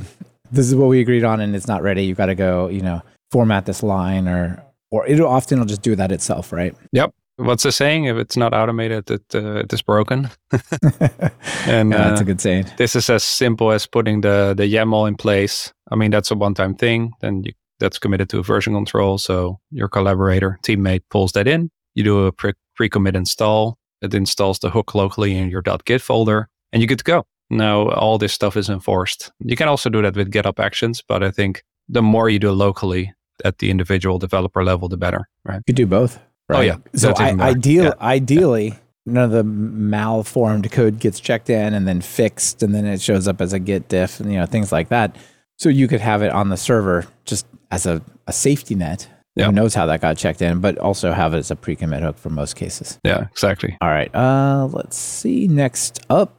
this is what we agreed on, and it's not ready. You got to go, you know, format this line, or or it'll often it'll just do that itself, right? Yep. What's the saying? If it's not automated, it, uh, it is broken. and Yeah, uh, that's a good saying. this is as simple as putting the the YAML in place. I mean, that's a one-time thing. Then you, that's committed to version control. So your collaborator, teammate pulls that in. You do a pre- pre-commit install. It installs the hook locally in your .git folder, and you get to go. Now all this stuff is enforced. You can also do that with GitHub Actions, but I think the more you do locally at the individual developer level, the better, right? You could do both. Oh, yeah. So I, ideal, Yeah. ideally, none of the malformed code gets checked in and then fixed, and then it shows up as a Git diff, and you know things like that. So you could have it on the server just as a, a safety net. Yeah. Who knows how that got checked in, but also have it as a pre-commit hook for most cases. Yeah, exactly. All right. Uh, let's see. Next up,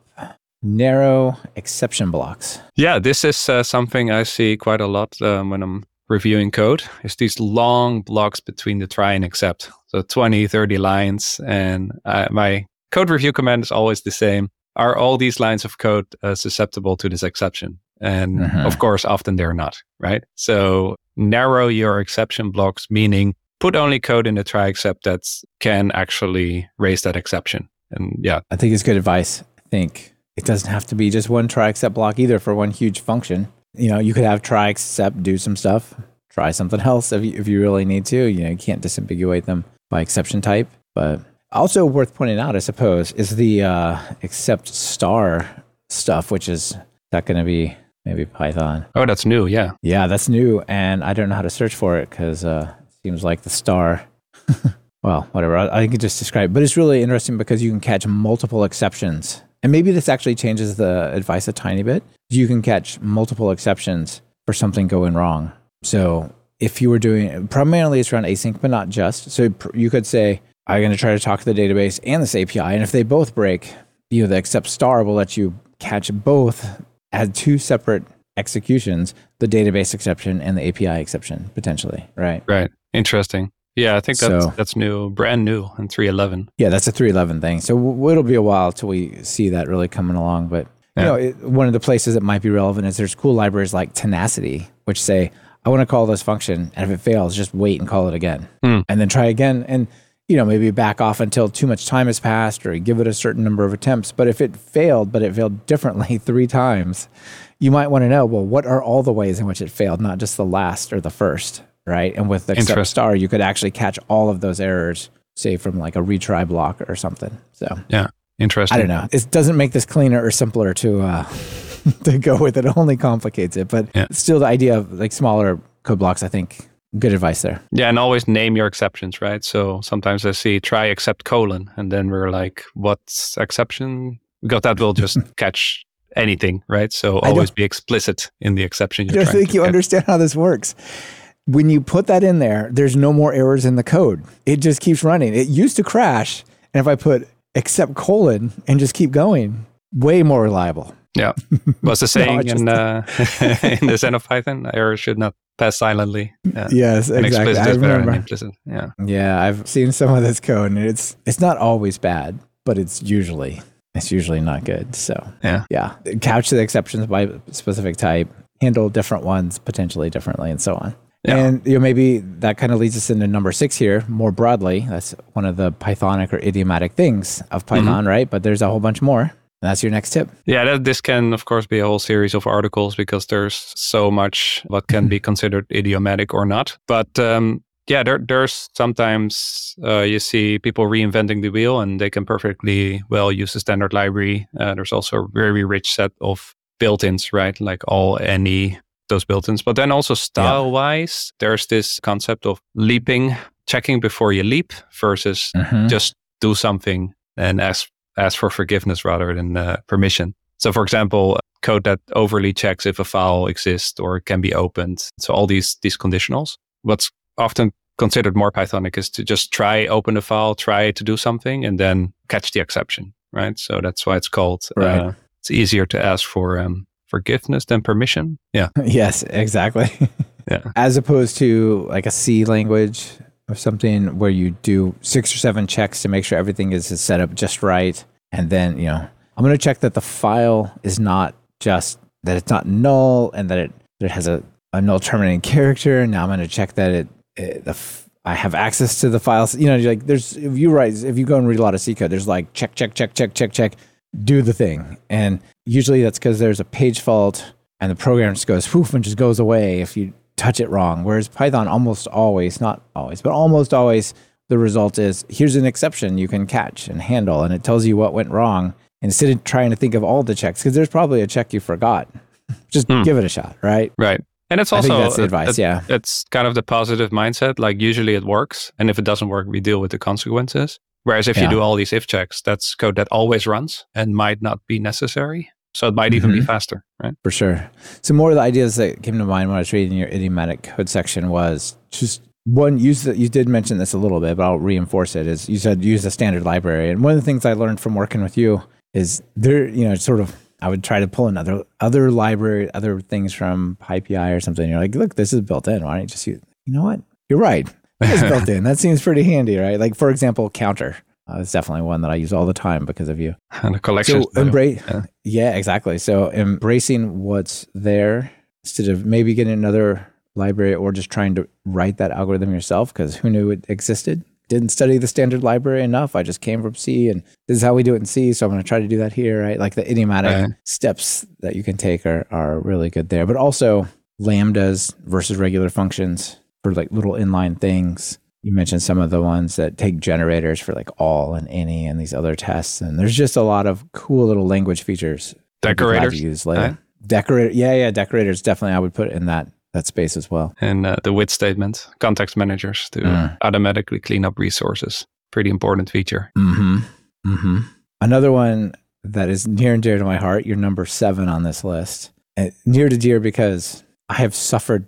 narrow exception blocks. Yeah, this is uh, something I see quite a lot um, when I'm reviewing code. Is these long blocks between the try and accept. So 20, 30 lines. And uh, my code review command is always the same. Are all these lines of code uh, susceptible to this exception? And Mhm. of course, often they're not, right? So narrow your exception blocks, meaning put only code in the try except that can actually raise that exception. And yeah, I think it's good advice. I think it doesn't have to be just one try except block either for one huge function. You know, you could have try except do some stuff, try something else if you, if you really need to. You know, you can't disambiguate them by exception type. But also worth pointing out, I suppose, is the uh, except star stuff, which is that going to be maybe Python. Oh, that's new. Yeah. Yeah, that's new, and I don't know how to search for it because uh, it seems like the star. well, whatever. I, I can just describe, it. but it's really interesting because you can catch multiple exceptions, and maybe this actually changes the advice a tiny bit. You can catch multiple exceptions for something going wrong. So if you were doing primarily it's around async, but not just. So you could say, I'm going to try to talk to the database and this API, and if they both break, you know, the except star will let you catch both as two separate executions, the database exception and the API exception potentially, right? Right. Interesting. Yeah, I think that's so, that's new, brand new in 311. Yeah, that's a 311 thing. So w- it'll be a while till we see that really coming along. But you know, it, one of the places that might be relevant is there's cool libraries like Tenacity, which say, I want to call this function, and if it fails, just wait and call it again, hmm. and then try again, and you know maybe back off until too much time has passed, or give it a certain number of attempts. But if it failed, but it failed differently three times, you might want to know, well, what are all the ways in which it failed, not just the last or the first, right? And with the star, you could actually catch all of those errors, say from like a retry block or something. So yeah, interesting. I don't know. It doesn't make this cleaner or simpler to uh, to go with. It only complicates it, but yeah. still, the idea of like smaller code blocks, I think, good advice there. Yeah, and always name your exceptions, right? So sometimes I see try except colon, and then we're like, what's exception? Because that will just catch anything, right? So always be explicit in the exception. I don't think you understand how this works. When you put that in there, there's no more errors in the code. It just keeps running. It used to crash, and if I put except colon and just keep going, way more reliable. Yeah, was the saying no, in uh, in the Zen of Python, errors should not pass silently. Yeah. Yes, exactly. I remember. Implicit. Yeah, yeah, I've seen some of this code, and it's it's not always bad, but it's usually it's usually not good. So yeah, yeah, couch the exceptions by specific type, handle different ones potentially differently, and so on. Yeah. And you know, maybe that kind of leads us into number six here more broadly. That's one of the Pythonic or idiomatic things of Python, mm-hmm. right? But there's a whole bunch more. And that's your next tip. Yeah, that, this can, of course, be a whole series of articles because there's so much what can be considered idiomatic or not. But um, yeah, there, there's sometimes uh, you see people reinventing the wheel and they can perfectly well use the standard library. Uh, there's also a very rich set of built-ins, right? Like all any those built-ins. But then also style-wise, yeah. there's this concept of leaping, checking before you leap versus mm-hmm. just do something and ask ask for forgiveness rather than uh, permission. So, for example, code that overly checks if a file exists or can be opened. So all these these conditionals. What's often considered more Pythonic is to just try open a file, try to do something, and then catch the exception. Right. So that's why it's called. Uh, right. Uh, it's easier to ask for um, forgiveness than permission. Yeah. yes. Exactly. yeah. As opposed to like a C language or something where you do six or seven checks to make sure everything is set up just right. And then, you know, I'm going to check that the file is not just that it's not null and that it, that it has a, a null terminating character. Now I'm going to check that it, it the, I have access to the files. You know, like there's, if you write, if you go and read a lot of C code, there's like check, check, check, check, check, check, do the thing. And usually that's because there's a page fault and the program just goes poof and just goes away if you touch it wrong. Whereas Python almost always, not always, but almost always, the result is here's an exception you can catch and handle, and it tells you what went wrong. Instead of trying to think of all the checks, because there's probably a check you forgot, just hmm. give it a shot, right? Right. And it's also that's the advice. Yeah, it's kind of the positive mindset. Like usually it works, and if it doesn't work, we deal with the consequences. Whereas if yeah. you do all these if checks, that's code that always runs and might not be necessary. So it might even mm-hmm. be faster, right? For sure. So more of the ideas that came to mind when I was reading your idiomatic code section was just one use that you did mention this a little bit, but I'll reinforce it. Is you said use a standard library, and one of the things I learned from working with you is there, you know, sort of I would try to pull another other other library, other things from PyPI or something. You're like, look, this is built in. Why don't you just use? You know what? You're right. It's built in. That seems pretty handy, right? Like for example, counter. Uh, it's definitely one that I use all the time because of you. And a collection. So embrace. Yeah. yeah, exactly. So embracing what's there instead of maybe getting another library or just trying to write that algorithm yourself because who knew it existed? Didn't study the standard library enough. I just came from C and this is how we do it in C. So I'm going to try to do that here, right? Like the idiomatic right. steps that you can take are, are really good there. But also lambdas versus regular functions for like little inline things you mentioned some of the ones that take generators for like all and any and these other tests and there's just a lot of cool little language features decorators use later Decorator, yeah, yeah, decorators definitely. I would put in that that space as well. And uh, the with statement, context managers to Mm. automatically clean up resources. Pretty important feature. Mm-hmm. Mm-hmm. Another one that is near and dear to my heart. You're number seven on this list. And near to dear because I have suffered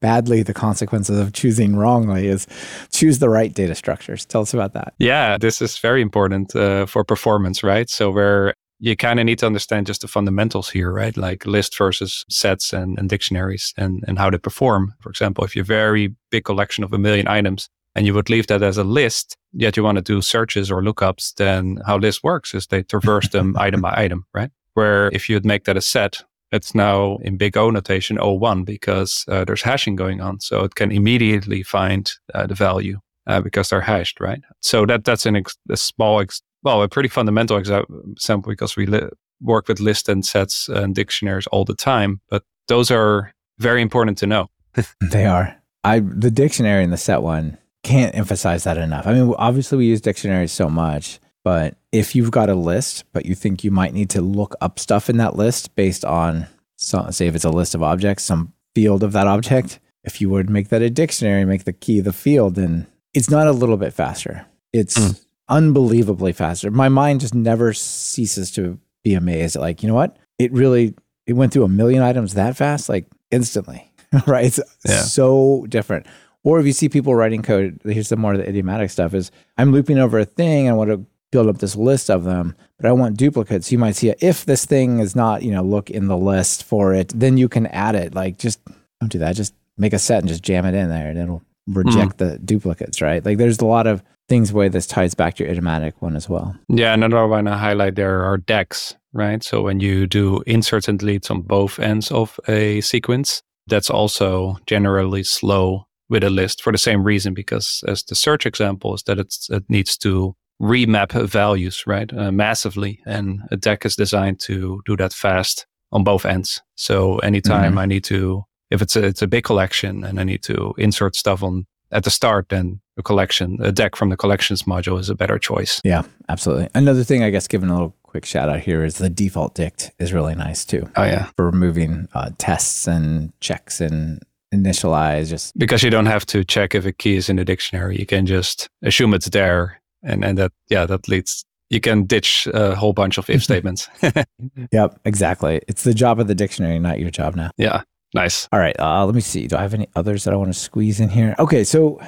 badly the consequences of choosing wrongly. Is choose the right data structures. Tell us about that. Yeah, this is very important uh, for performance, right? So where you kind of need to understand just the fundamentals here, right? Like list versus sets and, and dictionaries and, and how they perform. For example, if you have a very big collection of a million items and you would leave that as a list, yet you want to do searches or lookups, then how list works is they traverse them item by item, right? Where if you'd make that a set, it's now in big O notation O1 because uh, there's hashing going on. So it can immediately find uh, the value uh, because they're hashed, right? So that that's an ex- a small, ex- well, a pretty fundamental example because we li- work with lists and sets and dictionaries all the time. But those are very important to know. They are. I the dictionary and the set one can't emphasize that enough. I mean, obviously we use dictionaries so much, but if you've got a list, but you think you might need to look up stuff in that list based on, so, say, if it's a list of objects, some field of that object, if you would make that a dictionary, make the key the field, then it's not a little bit faster. It's Mm. unbelievably faster. My mind just never ceases to be amazed. Like, you know what? It really it went through a million items that fast, like instantly. right? It's Yeah. so different. Or if you see people writing code, here's some more of the idiomatic stuff is I'm looping over a thing, I want to build up this list of them, but I want duplicates. You might see a, if this thing is not, you know, look in the list for it, then you can add it. Like just don't do that. Just make a set and just jam it in there and it'll reject hmm. the duplicates, right? Like there's a lot of things where this ties back to your idiomatic one as well. Yeah, another one I highlight there are deques, right? So when you do inserts and deletes on both ends of a sequence, that's also generally slow with a list for the same reason, because as the search example is that it's, it needs to remap values, right? Uh, massively. And a deque is designed to do that fast on both ends. So anytime Mhm. I need to, if it's a, it's a big collection and I need to insert stuff on at the start, then a collection, a deque from the collections module is a better choice. Yeah, absolutely. Another thing, I guess, giving a little quick shout out here is the default dict is really nice too Oh yeah. for removing uh, tests and checks and initialize. Just because you don't have to check if a key is in the dictionary. You can just assume it's there, and and that yeah, that leads. You can ditch a whole bunch of if statements. yep, exactly. It's the job of the dictionary, not your job now. yeah, nice. All right, uh, let me see. Do I have any others that I want to squeeze in here? Okay, so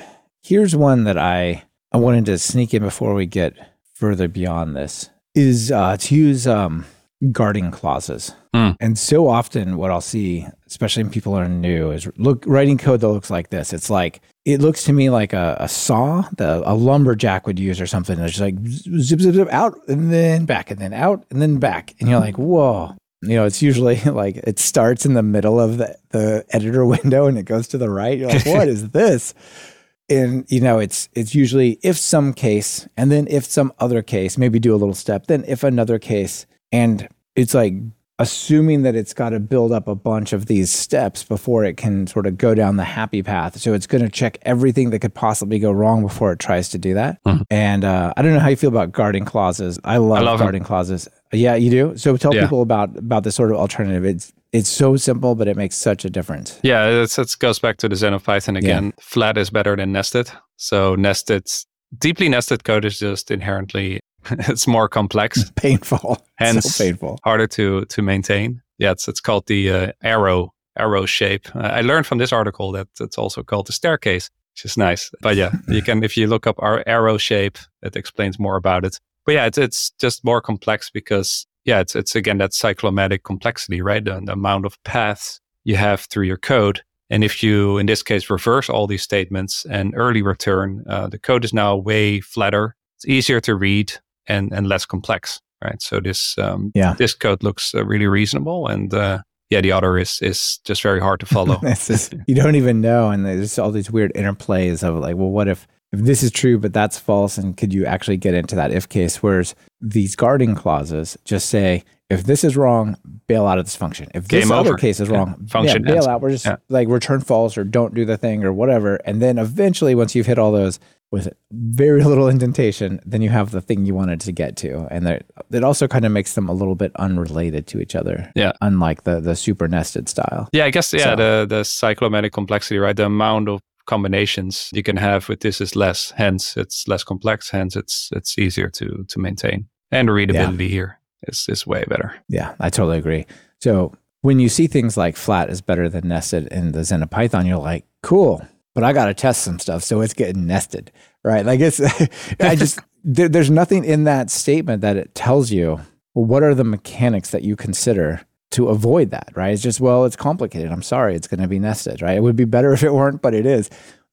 here's one that I I wanted to sneak in before we get further beyond this is uh, to use um, guarding clauses. Hmm. And so often, what I'll see, especially when people are new, is look writing code that looks like this. It's like it looks to me like a, a saw that a lumberjack would use or something. It's just like zip, zip, zip, out and then back and then out and then back, and you're like, whoa. You know, it's usually like it starts in the middle of the, the editor window and it goes to the right. You're like, what is this? And you know, it's it's usually if some case, and then if some other case, maybe do a little step, then if another case, and it's like assuming that it's got to build up a bunch of these steps before it can sort of go down the happy path. So it's going to check everything that could possibly go wrong before it tries to do that. Mhm. And uh, I don't know how you feel about guarding clauses. I love, love 'em. guarding clauses. Yeah, you do. So tell Yeah. people about about this sort of alternative. It's it's so simple, but it makes such a difference. Yeah, it's, it goes back to the Zen of Python again. Flat is better than nested. So nested, deeply nested code is just inherently it's more complex, Painful. Hence- so painful. harder to to maintain. Yeah, it's it's called the uh, arrow arrow shape. Uh, I learned from this article that it's also called the staircase, which is nice. But yeah, you can if you look up our arrow shape, it explains more about it. But yeah, it's it's just more complex because yeah, it's it's again that cyclomatic complexity, right? The, the amount of paths you have through your code. And if you, in this case, reverse all these statements and early return, uh, the code is now way flatter. It's easier to read and and less complex, right? So this um, Yeah. this code looks uh, really reasonable, and uh, yeah, the other is is just very hard to follow. Just- you don't even know, and there's all these weird interplays of like, well, what if if this is true but that's false, and could you actually get into that if case? Whereas these guarding clauses just say if this is wrong, bail out of this function. If this Game other over. case is Yeah. wrong, Function yeah, bail ends. out. We're just Yeah. like return false or don't do the thing or whatever, and then eventually once you've hit all those, with very little indentation, then you have the thing you wanted to get to, and that it also kind of makes them a little bit unrelated to each other. Yeah, unlike the the super nested style. Yeah, I guess yeah so. the the cyclomatic complexity, right? The amount of combinations you can have with this is less, hence it's less complex, hence it's it's easier to to maintain, and readability yeah. here is is way better. Yeah, I totally agree. So when you see things like flat is better than nested in the Zen of Python, you're like, cool but I got to test some stuff. So it's getting nested, right? Like it's, I just, there, there's nothing in that statement that it tells you well, what are the mechanics that you consider to avoid that, right? It's just, well, it's complicated. I'm sorry, it's going to be nested, right? It would be better if it weren't, but it is.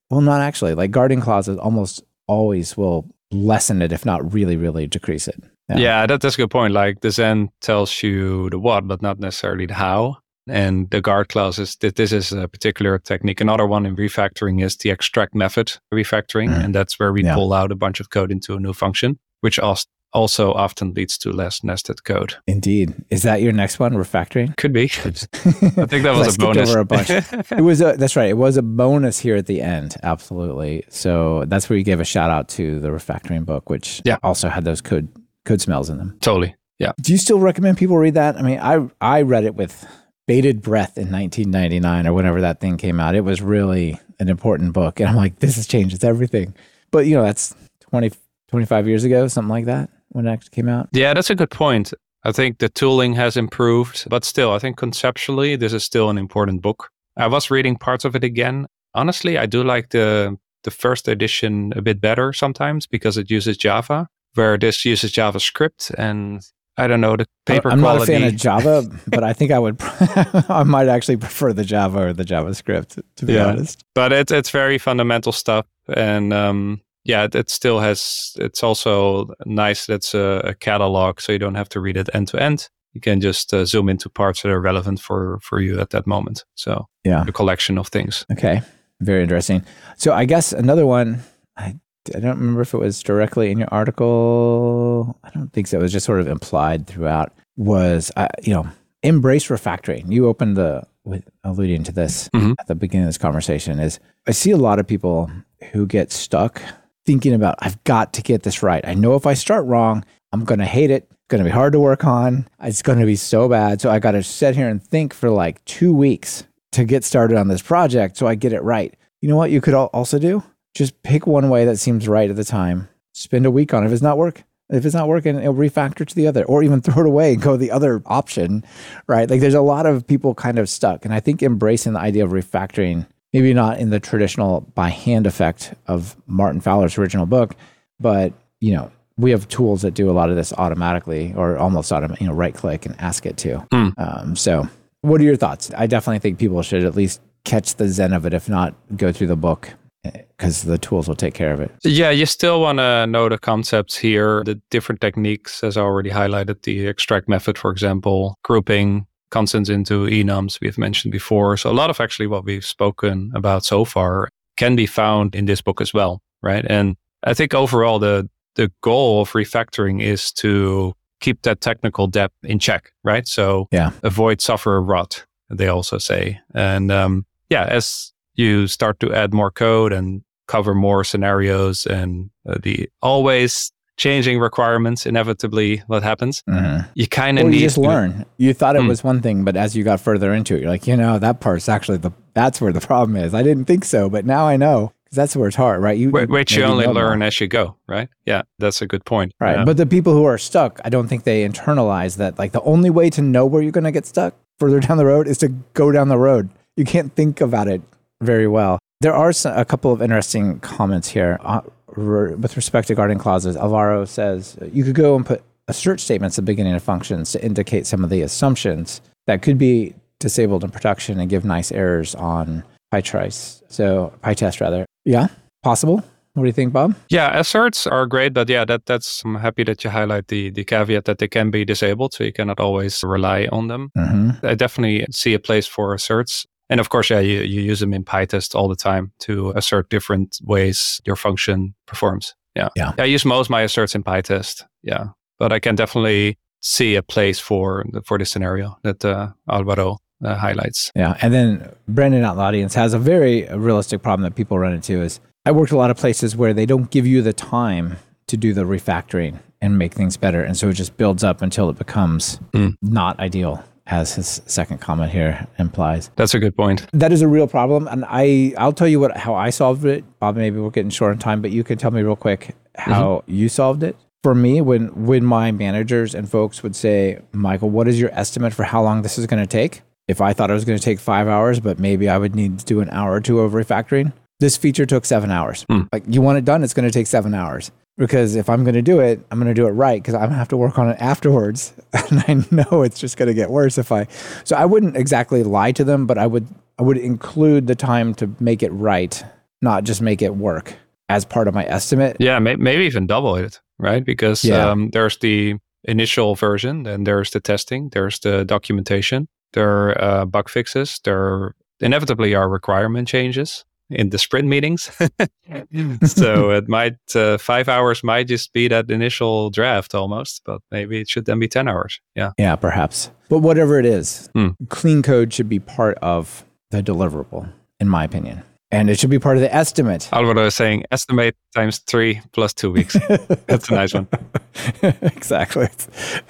Well, not actually. Like guarding clauses almost always will lessen it, if not really, really decrease it. Yeah, yeah that, that's a good point. Like the Zen tells you the what, but not necessarily the how. And the guard clause is that this is a particular technique. Another one in refactoring is the extract method refactoring. Mm. And that's where we yeah. pull out a bunch of code into a new function, which also often leads to less nested code. Indeed. Is that your next one, refactoring? Could be. I think that was a bonus. Over a bunch. it was a, that's right. It was a bonus here at the end. Absolutely. So that's where you gave a shout out to the refactoring book, which yeah. also had those code code smells in them. Totally. Yeah. Do you still recommend people read that? I mean, I I read it with bated breath in 1999 or whenever that thing came out. It was really an important book. And I'm like, this has changed everything. But, you know, that's 20, 25 years ago, something like that when it actually came out. Yeah, that's a good point. I think the tooling has improved, but still, I think conceptually, this is still an important book. I was reading parts of it again. Honestly, I do like the the first edition a bit better sometimes because it uses Java, where this uses JavaScript and I don't know the paper. I'm quality. not a fan of Java, but I think I would. I might actually prefer the Java or the JavaScript, to be yeah. honest. But it's it's very fundamental stuff, and um, yeah, it, it, still has. It's also nice that it's a, a, catalog, so you don't have to read it end to end. You can just uh, zoom into parts that are relevant for for you at that moment. So yeah, a collection of things. Okay, very interesting. So I guess another one. I I don't remember if it was directly in your article. I don't think so. It was just sort of implied throughout. Was uh, you know embrace refactoring? You opened the with alluding to this mm-hmm. at the beginning of this conversation. Is I see a lot of people who get stuck thinking about I've got to get this right. I know if I start wrong, I'm going to hate it. It's going to be hard to work on. It's going to be so bad. So I got to sit here and think for like two weeks to get started on this project so I get it right. You know what you could also do? Just pick one way that seems right at the time. Spend a week on it. If it's not work, if it's not working, it'll refactor to the other, or even throw it away and go the other option, right? Like there's a lot of people kind of stuck, and I think embracing the idea of refactoring, maybe not in the traditional by hand effect of Martin Fowler's original book, but you know we have tools that do a lot of this automatically or almost automatically. You know, right click and ask it to. Mm. Um, so, what are your thoughts? I definitely think people should at least catch the zen of it, if not go through the book because the tools will take care of it. Yeah, you still want to know the concepts here, the different techniques, as I already highlighted, the extract method, for example, grouping constants into enums we've mentioned before. So a lot of actually what we've spoken about so far can be found in this book as well, right? And I think overall the the goal of refactoring is to keep that technical debt in check, right? So yeah. avoid software rot, they also say. And um, yeah, as you start to add more code and cover more scenarios and uh, the always changing requirements inevitably what happens mm-hmm. you kind of well, need you just to, learn you thought it mm. was one thing but as you got further into it you're like you know that part's actually the that's where the problem is i didn't think so but now i know because that's where it's hard right you which you only learn more. as you go right yeah that's a good point right yeah. but the people who are stuck i don't think they internalize that like the only way to know where you're going to get stuck further down the road is to go down the road you can't think about it very well. There are some, a couple of interesting comments here uh, re- with respect to guarding clauses. Alvaro says you could go and put assert statements at the beginning of functions to indicate some of the assumptions that could be disabled in production and give nice errors on PyTrace. So PyTest rather. Yeah, possible. What do you think, Bob? Yeah, asserts are great, but yeah, that that's I'm happy that you highlight the the caveat that they can be disabled, so you cannot always rely on them. Mm-hmm. I definitely see a place for asserts. And of course, yeah, you, you use them in PyTest all the time to assert different ways your function performs. Yeah. yeah. I use most my asserts in PyTest. Yeah. But I can definitely see a place for for this scenario that uh, Alvaro uh, highlights. Yeah. And then Brandon out in the audience has a very realistic problem that people run into is I worked a lot of places where they don't give you the time to do the refactoring and make things better. And so it just builds up until it becomes Mm. not ideal, as his second comment here implies. That's a good point. That is a real problem. And I, I'll tell you what how I solved it. Bob, maybe we're getting short on time, but you can tell me real quick how you solved it. For me, when when my managers and folks would say, Michael, what is your estimate for how long this is going to take? If I thought it was going to take five hours, but maybe I would need to do an hour or two of refactoring, this feature took seven hours. Hmm. Like you want it done, it's going to take seven hours. Because if I'm going to do it, I'm going to do it right because I'm going to have to work on it afterwards. And I know it's just going to get worse if I. So I wouldn't exactly lie to them, but I would I would include the time to make it right, not just make it work as part of my estimate. Yeah, may- maybe even double it, right? Because Yeah. um, there's the initial version, then there's the testing, there's the documentation, there are uh, bug fixes, there inevitably are requirement changes in the sprint meetings. so it might uh, five hours might just be that initial draft almost, but maybe it should then be ten hours. Yeah, Yeah, perhaps. But whatever it is, Hmm. clean code should be part of the deliverable, in my opinion. And it should be part of the estimate. Alvaro was saying estimate times three plus two weeks. That's a nice one. exactly.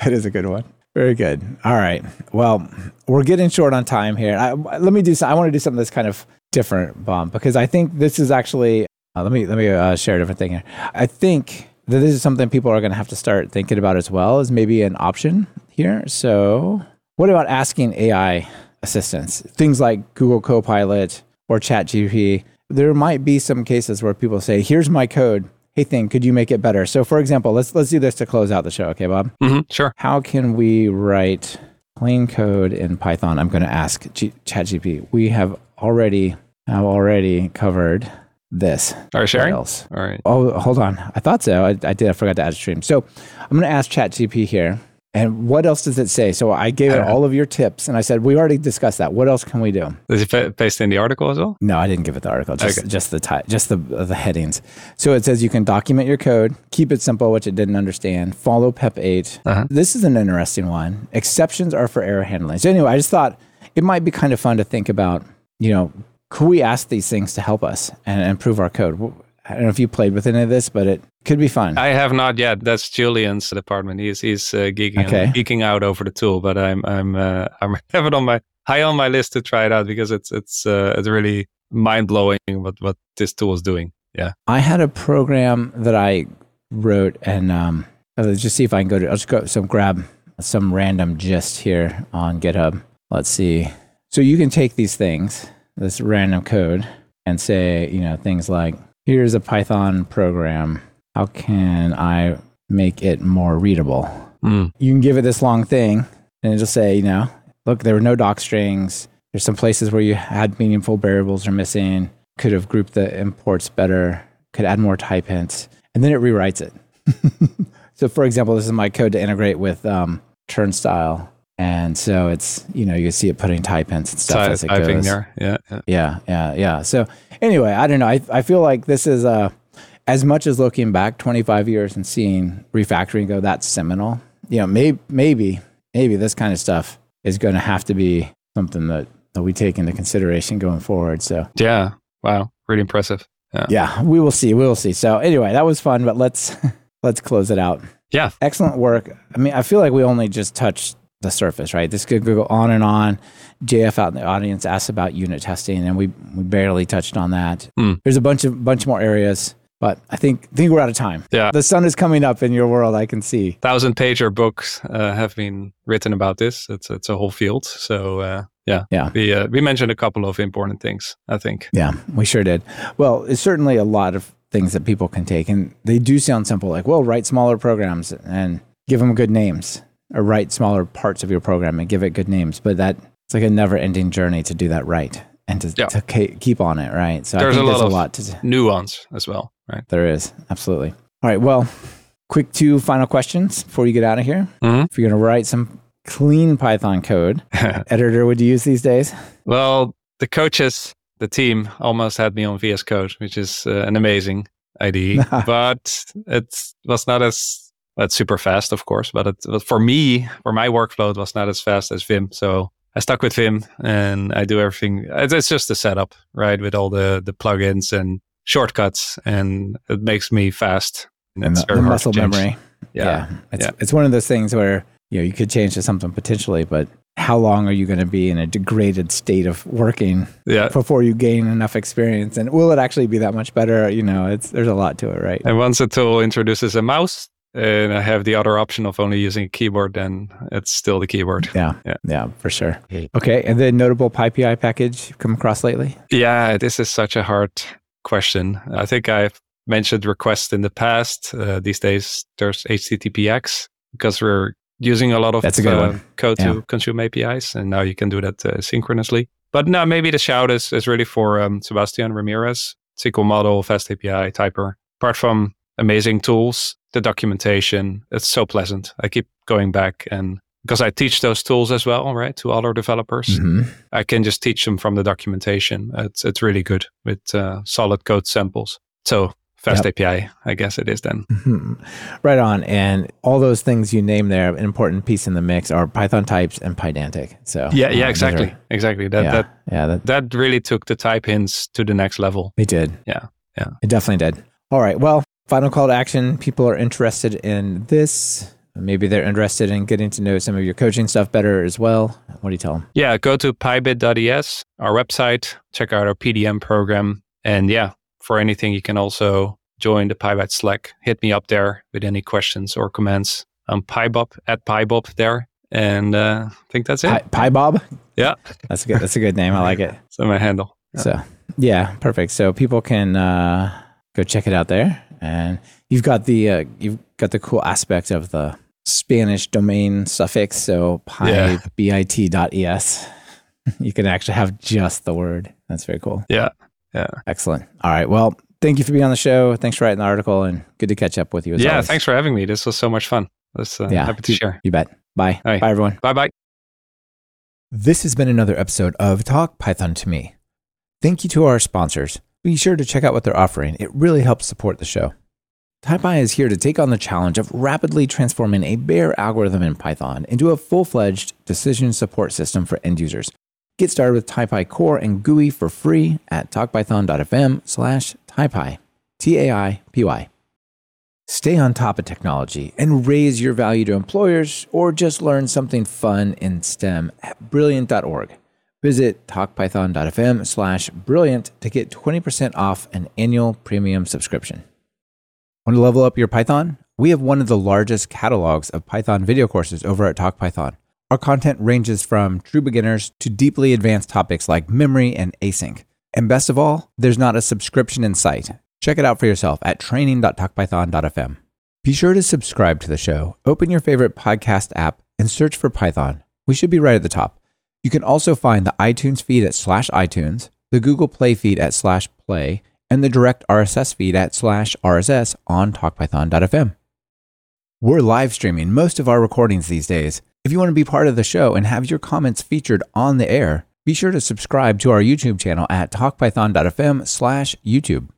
That is a good one. Very good. All right. Well, we're getting short on time here. I, let me do. some- I want to do something that's kind of different, Bob, because I think this is actually. Uh, let me let me uh, share a different thing here. I think that this is something people are going to have to start thinking about as well as maybe an option here. So, what about asking AI assistance? things like Google Copilot or ChatGPT? There might be some cases where people say, "Here's my code. Hey, thing, could you make it better?" So, for example, let's let's do this to close out the show, okay, Bob? hmm sure. How can we write plain code in Python? I'm going to ask G- ChatGPT. We have already have already covered this. Are you sharing? else? All right. Oh, hold on. I thought so. I, I did. I forgot to add a stream. So I'm going to ask ChatGPT here. And what else does it say? So I gave it Uh, all of your tips, and I said we already discussed that. What else can we do? Does it paste in the article as well? No, I didn't give it the article. Just Okay. just the ti- just the the headings. So it says you can document your code, keep it simple, which it didn't understand. Follow PEP eight. Uh-huh. This is an interesting one. Exceptions are for error handling. So anyway, I just thought it might be kind of fun to think about. You know, could we ask these things to help us and improve our code? I don't know if you played with any of this, but it could be fun. I have not yet. That's Julian's department. He's he's uh, geeking Okay. geeking out over the tool, but I'm I'm uh, I'm have it on my high on my list to try it out because it's it's uh, it's really mind blowing what what this tool is doing. Yeah. I had a program that I wrote, and um, let's just see if I can go to. I'll just go some grab some random gist here on GitHub. Let's see. So you can take these things, this random code, and say, you know, things like, "Here's a Python program. How can I make it more readable?" Mm. you can give it this long thing and it'll say, you know, look, there were no doc strings. There's some places where you had meaningful variables are missing. Could have grouped the imports better. Could add more type hints. And then it rewrites it. so, for example, this is my code to integrate with um, Turnstile. And so it's, you know, you see it putting type hints and stuff Ty- as it typing goes. there. Yeah. yeah. Yeah, yeah, yeah. So anyway, I don't know. I, I feel like this is uh, as much as looking back 25 years and seeing refactoring go, that's seminal. You know, maybe, maybe, maybe this kind of stuff is going to have to be something that, that we take into consideration going forward. So Yeah. Wow. Really impressive. Yeah, yeah, we will see. We will see. So anyway, that was fun, but let's let's close it out. Yeah. Excellent work. I mean, I feel like we only just touched the surface, right? This could go on and on. JF out in the audience asked about unit testing, and we we barely touched on that. Hmm. There's a bunch of bunch more areas, but I think think we're out of time. Yeah. The sun is coming up in your world. I can see. Thousand pager books uh, have been written about this. It's it's a whole field. So uh, yeah. Yeah. We uh, we mentioned a couple of important things. I think. Yeah, we sure did. Well, it's certainly a lot of things that people can take, and they do sound simple. Like, well, write smaller programs and give them good names, or write smaller parts of your program and give it good names. But that it's like a never-ending journey to do that right and to, Yeah. to keep on it, right? So There's I a think lot there's a of- lot to. Nuance as well. Right. There is absolutely. All right. Well, quick two final questions before you get out of here. Mhm. If you're going to write some clean Python code, editor would you use these days? Well, the coaches, the team almost had me on VS Code, which is uh, an amazing IDE, but it was not as it's super fast, of course. But it, for me, for my workflow, it was not as fast as Vim. So I stuck with Vim, and I do everything. It's, it's just the setup, right, with all the the plugins and shortcuts and it makes me fast. And, and the, the muscle memory. Yeah. yeah. It's, yeah. it's one of those things where, you know, you could change to something potentially, but how long are you going to be in a degraded state of working yeah. before you gain enough experience? And will it actually be that much better? You know, it's there's a lot to it, right? And once a tool introduces a mouse, and I have the other option of only using a keyboard, then it's still the keyboard. Yeah, yeah, yeah, for sure. Okay, and the notable PyPI package you've come across lately? Yeah, this is such a hard question. I think I've mentioned requests in the past. Uh, these days, there's HTTPX because we're using a lot of a uh, code yeah. to consume APIs, and now you can do that uh, synchronously. But no, maybe the shout is, is really for um, Sebastian Ramirez, SQLModel, Fast API, Typer. Apart from amazing tools, the documentation, it's so pleasant. I keep going back and because I teach those tools as well, right, to other developers, mm-hmm. I can just teach them from the documentation. It's it's really good with uh, solid code samples. So Fast yep. API, I guess it is then. Mm-hmm. Right on. And all those things you name there, an important piece in the mix are Python types and Pydantic. So yeah, yeah, uh, exactly, are, exactly. That yeah, that yeah that, that really took the type hints to the next level. It did. Yeah, yeah, it definitely did. All right. Well, final call to action. People are interested in this. Maybe they're interested in getting to know some of your coaching stuff better as well. What do you tell them? Yeah, go to pybit.es, our website, check out our PDM program, and yeah, for anything, you can also join the PyBite Slack. Hit me up there with any questions or comments. I'm PyBob at PyBob there. And uh, I think that's it. Py, PyBob? Yeah. That's a good that's a good name. I like it. So my handle. Yeah. So yeah, perfect. So people can uh, go check it out there. And you've got the uh, you've got the cool aspect of the Spanish domain suffix. So pybit.es. you can actually have just the word. That's very cool. Yeah. Yeah. Excellent. All right. Well, thank you for being on the show. Thanks for writing the article and good to catch up with you. yeah. Always. Thanks for having me. This was so much fun. Let's, uh, yeah. Happy to share. You bet. Bye. Right. Bye, everyone. Bye bye. This has been another episode of Talk Python to Me. Thank you to our sponsors. Be sure to check out what they're offering. It really helps support the show. Taipy is here to take on the challenge of rapidly transforming a bare algorithm in Python into a full fledged decision support system for end users. Get started with Taipy Core and GUI for free at talkpython.fm slash Taipy, T-A-I-P-Y. Stay on top of technology and raise your value to employers or just learn something fun in STEM at brilliant.org. Visit talkpython.fm slash brilliant to get 20% off an annual premium subscription. Want to level up your Python? We have one of the largest catalogs of Python video courses over at TalkPython. Our content ranges from true beginners to deeply advanced topics like memory and async. And best of all, there's not a subscription in sight. Check it out for yourself at training.talkpython.fm. Be sure to subscribe to the show. Open your favorite podcast app and search for Python. We should be right at the top. You can also find the iTunes feed at slash iTunes, the Google Play feed at slash play, and the direct RSS feed at slash RSS on talkpython.fm. We're live streaming most of our recordings these days. If you want to be part of the show and have your comments featured on the air, be sure to subscribe to our YouTube channel at talkpython.fm slash YouTube.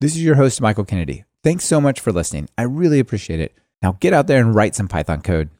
This is your host, Michael Kennedy. Thanks so much for listening. I really appreciate it. Now get out there and write some Python code.